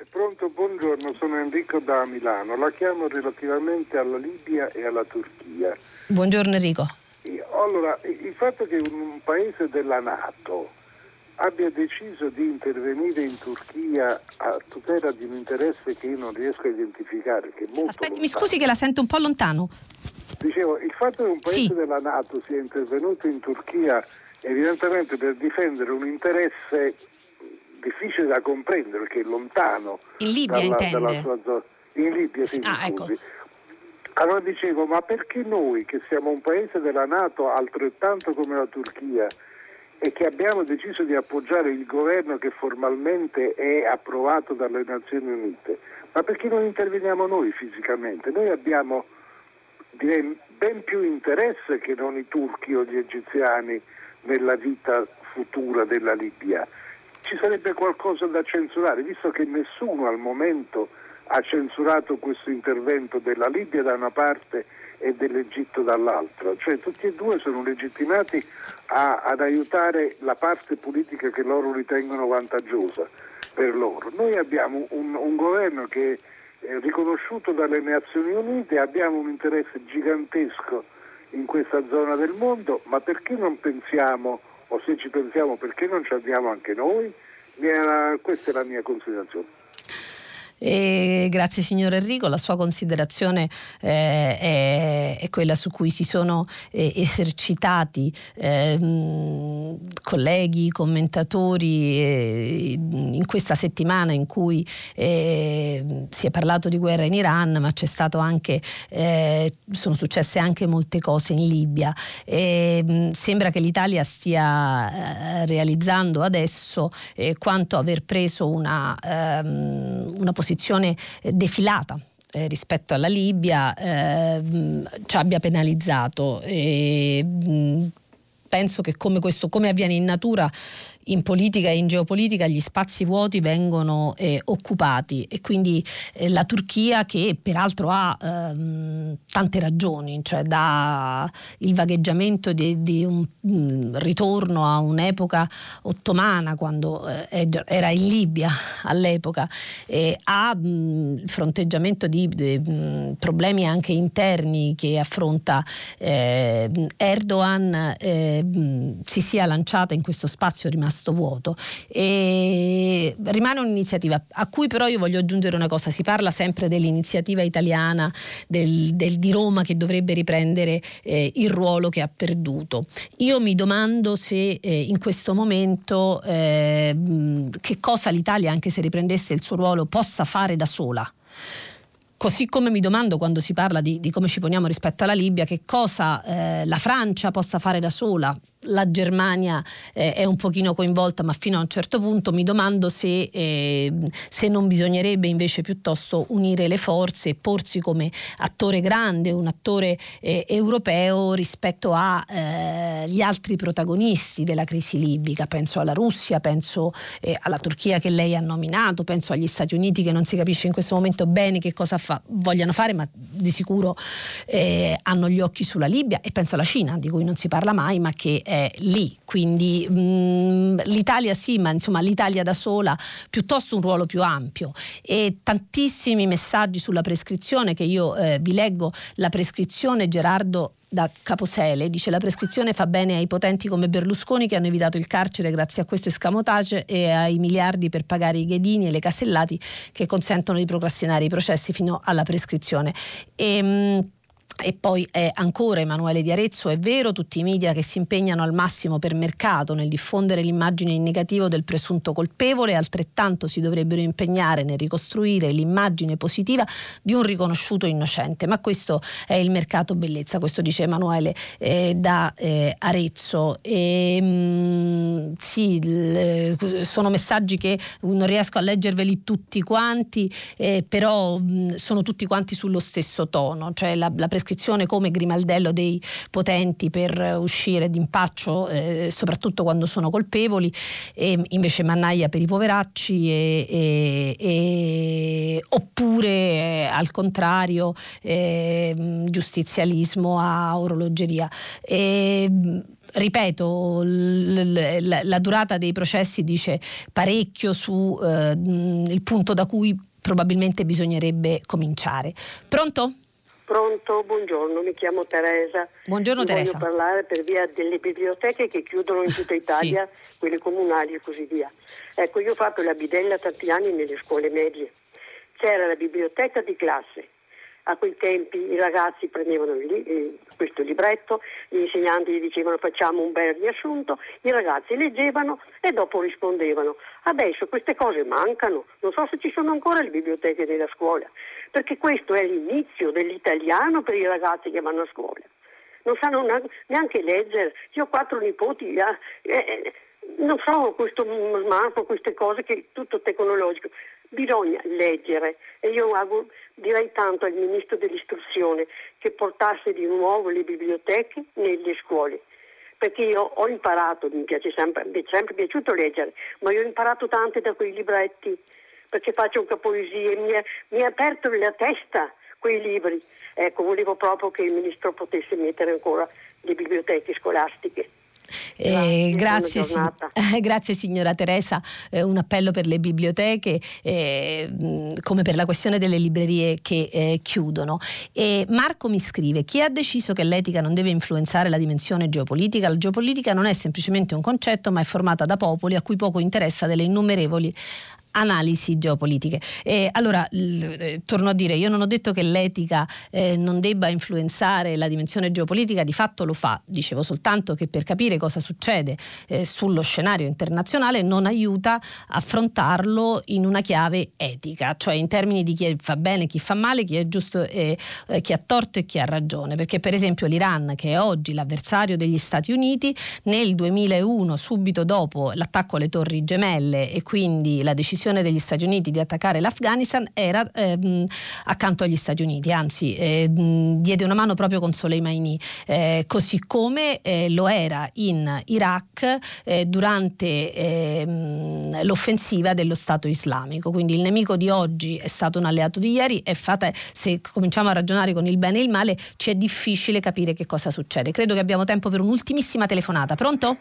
Pronto, buongiorno, sono Enrico da Milano. La chiamo relativamente alla Libia e alla Turchia. Buongiorno Enrico. Allora, il fatto che un paese della Nato abbia deciso di intervenire in Turchia a tutela di un interesse che io non riesco a identificare. Che Aspetti, mi scusi che la sento un po' lontano. Dicevo, il fatto che un paese sì. della Nato sia intervenuto in Turchia evidentemente per difendere un interesse difficile da comprendere perché è lontano in Libia dalla, intende? dalla sua zona. In Libia, sì, Ah, ecco. Allora dicevo, ma perché noi che siamo un paese della Nato altrettanto come la Turchia e che abbiamo deciso di appoggiare il governo che formalmente è approvato dalle Nazioni Unite, ma perché non interveniamo noi fisicamente? Noi abbiamo direi, ben più interesse che non i turchi o gli egiziani nella vita futura della Libia. Ci sarebbe qualcosa da censurare, visto che nessuno al momento ha censurato questo intervento della Libia da una parte e dell'Egitto dall'altra, cioè tutti e due sono legittimati a- ad aiutare la parte politica che loro ritengono vantaggiosa per loro. Noi abbiamo un, un governo che è riconosciuto dalle Nazioni Unite, abbiamo un interesse gigantesco in questa zona del mondo, ma perché non pensiamo, o se ci pensiamo perché non ci andiamo anche noi? Mia- questa è la mia considerazione. E grazie signor Enrico, la sua considerazione eh, è, è quella su cui si sono eh, esercitati ehm, colleghi, commentatori eh, in questa settimana in cui eh, si è parlato di guerra in Iran, ma c'è stato anche, eh, sono successe anche molte cose in Libia. E, mh, sembra che l'Italia stia eh, realizzando adesso eh, quanto aver preso una, ehm, una posizione eh, defilata eh, rispetto alla Libia eh, ci abbia penalizzato. E, penso che come, questo, come avviene in natura in politica e in geopolitica gli spazi vuoti vengono eh, occupati e quindi eh, la Turchia che peraltro ha ehm, tante ragioni, cioè da il vagheggiamento di, di un mh, ritorno a un'epoca ottomana quando eh, era in Libia all'epoca, ha mh, il fronteggiamento di mh, problemi anche interni che affronta eh, Erdogan, eh, si sia lanciata in questo spazio rimasto vuoto. E rimane un'iniziativa a cui però io voglio aggiungere una cosa. Si parla sempre dell'iniziativa italiana del, del, di Roma che dovrebbe riprendere eh, il ruolo che ha perduto. Io mi domando se eh, in questo momento eh, che cosa l'Italia anche se riprendesse il suo ruolo possa fare da sola. Così come mi domando quando si parla di, di come ci poniamo rispetto alla Libia, che cosa eh, la Francia possa fare da sola. La Germania eh, è un pochino coinvolta, ma fino a un certo punto mi domando se, eh, se, non bisognerebbe invece piuttosto unire le forze e porsi come attore grande, un attore eh, europeo rispetto agli altri protagonisti della crisi libica. Penso alla Russia, penso eh, alla Turchia che lei ha nominato, penso agli Stati Uniti che non si capisce in questo momento bene che cosa fa, vogliano fare, ma di sicuro eh, hanno gli occhi sulla Libia e penso alla Cina, di cui non si parla mai, ma che è lì. Quindi mh, l'Italia sì, ma insomma l'Italia da sola, piuttosto un ruolo più ampio. E tantissimi messaggi sulla prescrizione che io eh, vi leggo, la prescrizione Gerardo da Caposele dice la prescrizione fa bene ai potenti come Berlusconi che hanno evitato il carcere grazie a questo escamotage e ai miliardi per pagare i ghedini e le casellati che consentono di procrastinare i processi fino alla prescrizione. E, mh, e poi è ancora Emanuele Di Arezzo, è vero, tutti i media che si impegnano al massimo per mercato nel diffondere l'immagine in negativo del presunto colpevole, altrettanto si dovrebbero impegnare nel ricostruire l'immagine positiva di un riconosciuto innocente. Ma questo è il mercato bellezza, questo dice Emanuele eh, da eh, Arezzo. E, mh, sì, l- sono messaggi che non riesco a leggerveli tutti quanti, eh, però mh, sono tutti quanti sullo stesso tono, cioè la, la prescrizione come grimaldello dei potenti per uscire d'impaccio, eh, soprattutto quando sono colpevoli, e invece mannaia per i poveracci, e, e, e, oppure eh, al contrario eh, giustizialismo a orologeria. Ripeto, l- l- la durata dei processi dice parecchio sul eh, punto da cui probabilmente bisognerebbe cominciare. Pronto? Pronto, buongiorno, mi chiamo Teresa. Buongiorno Mi Teresa. Voglio parlare per via delle biblioteche che chiudono in tutta Italia, sì. quelle comunali e così via. Ecco, io ho fatto la bidella tanti anni nelle scuole medie. C'era la biblioteca di classe, a quei tempi i ragazzi prendevano il, questo libretto, gli insegnanti gli dicevano facciamo un bel riassunto, i ragazzi leggevano e dopo rispondevano. Adesso queste cose mancano, non so se ci sono ancora le biblioteche della scuola, perché questo è l'inizio dell'italiano per i ragazzi che vanno a scuola. Non sanno neanche leggere, io ho quattro nipoti, eh, eh, non so questo smartphone, queste cose che tutto tecnologico. Bisogna leggere. E io direi tanto al Ministro dell'Istruzione che portasse di nuovo le biblioteche nelle scuole. Perché io ho imparato, mi piace sempre, mi è sempre piaciuto leggere, ma io ho imparato tanto da quei libretti perché faccio anche poesie, mi mi ha aperto la testa quei libri. Ecco, volevo proprio che il Ministro potesse mettere ancora le biblioteche scolastiche. Eh, grazie, grazie, grazie, signora Teresa, eh, un appello per le biblioteche eh, come per la questione delle librerie che eh, chiudono. Marco mi scrive, chi ha deciso che l'etica non deve influenzare la dimensione geopolitica? La geopolitica non è semplicemente un concetto ma è formata da popoli a cui poco interessa delle innumerevoli analisi geopolitiche. E allora, l- eh, torno a dire, io non ho detto che l'etica eh, non debba influenzare la dimensione geopolitica, di fatto lo fa, dicevo soltanto che per capire cosa succede eh, sullo scenario internazionale non aiuta affrontarlo in una chiave etica, cioè in termini di chi fa bene, chi fa male, chi è giusto, eh, chi ha torto e chi ha ragione, perché per esempio l'Iran, che è oggi l'avversario degli Stati Uniti, nel 2001, subito dopo l'attacco alle torri gemelle e quindi la decisione decisione degli Stati Uniti di attaccare l'Afghanistan era ehm, accanto agli Stati Uniti, anzi eh, diede una mano proprio con Soleimani, eh, così come eh, lo era in Iraq eh, durante ehm, l'offensiva dello Stato islamico. Quindi il nemico di oggi è stato un alleato di ieri e fate, se cominciamo a ragionare con il bene e il male ci è difficile capire che cosa succede. Credo che abbiamo tempo per un'ultimissima telefonata. Pronto?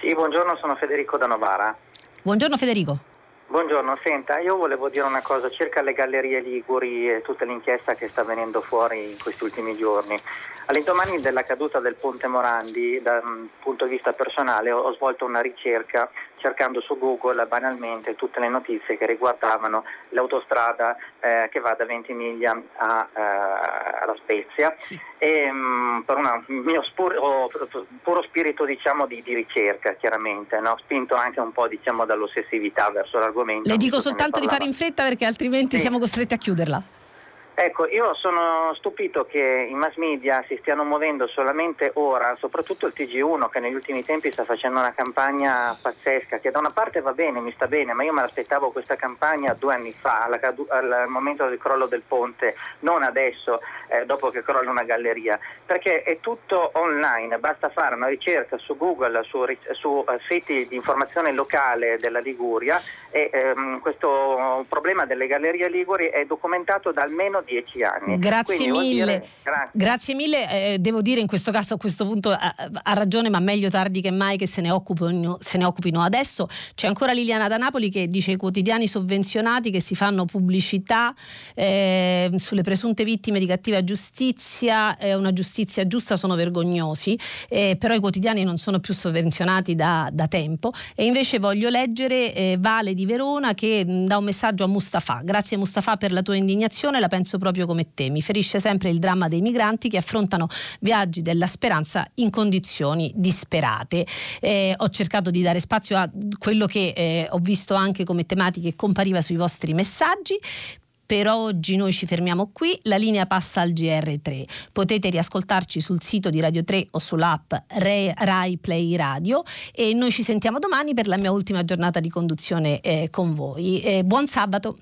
Sì, buongiorno, sono Federico da Novara. Buongiorno Federico. Buongiorno, senta, io volevo dire una cosa circa le gallerie Liguri e tutta l'inchiesta che sta venendo fuori in questi ultimi giorni. All'indomani della caduta del ponte Morandi, da un punto di vista personale, ho svolto una ricerca cercando su Google banalmente tutte le notizie che riguardavano l'autostrada eh, che va da Ventimiglia a, eh, alla Spezia sì. e, mh, per un mio spuro, puro spirito diciamo, di, di, ricerca chiaramente, no? spinto anche un po' diciamo, dall'ossessività verso l'argomento. Le dico soltanto di fare in fretta perché altrimenti sì. siamo costretti a chiuderla. Ecco, io sono stupito che i mass media si stiano muovendo solamente ora, soprattutto il TG1 che negli ultimi tempi sta facendo una campagna pazzesca, che da una parte va bene, mi sta bene, ma io me l'aspettavo questa campagna due anni fa, al, al momento del crollo del ponte, non adesso, eh, dopo che crolla una galleria, perché è tutto online, basta fare una ricerca su Google, su, su uh, siti di informazione locale della Liguria e ehm, questo problema delle gallerie Liguri è documentato da almeno dieci anni. Grazie Quindi, mille. Dire, grazie. grazie. mille, eh, devo dire in questo caso a questo punto ha, ha, ragione, ma meglio tardi che mai che se ne, occupino, se ne occupino adesso. C'è ancora Liliana da Napoli che dice i quotidiani sovvenzionati che si fanno pubblicità eh, sulle presunte vittime di cattiva giustizia, eh, una giustizia giusta sono vergognosi, eh, però i quotidiani non sono più sovvenzionati da, da tempo e invece voglio leggere eh, Vale di Verona che mh, dà un messaggio a Mustafa. Grazie Mustafa per la tua indignazione, la penso proprio come te. Mi ferisce sempre il dramma dei migranti che affrontano viaggi della speranza in condizioni disperate. Eh, ho cercato di dare spazio a quello che eh, ho visto anche come tematiche compariva sui vostri messaggi. Per oggi noi ci fermiamo qui, la linea passa al GR3. Potete riascoltarci sul sito di Radio 3 o sull'app Rai Play Radio e noi ci sentiamo domani per la mia ultima giornata di conduzione eh, con voi. Eh, buon sabato!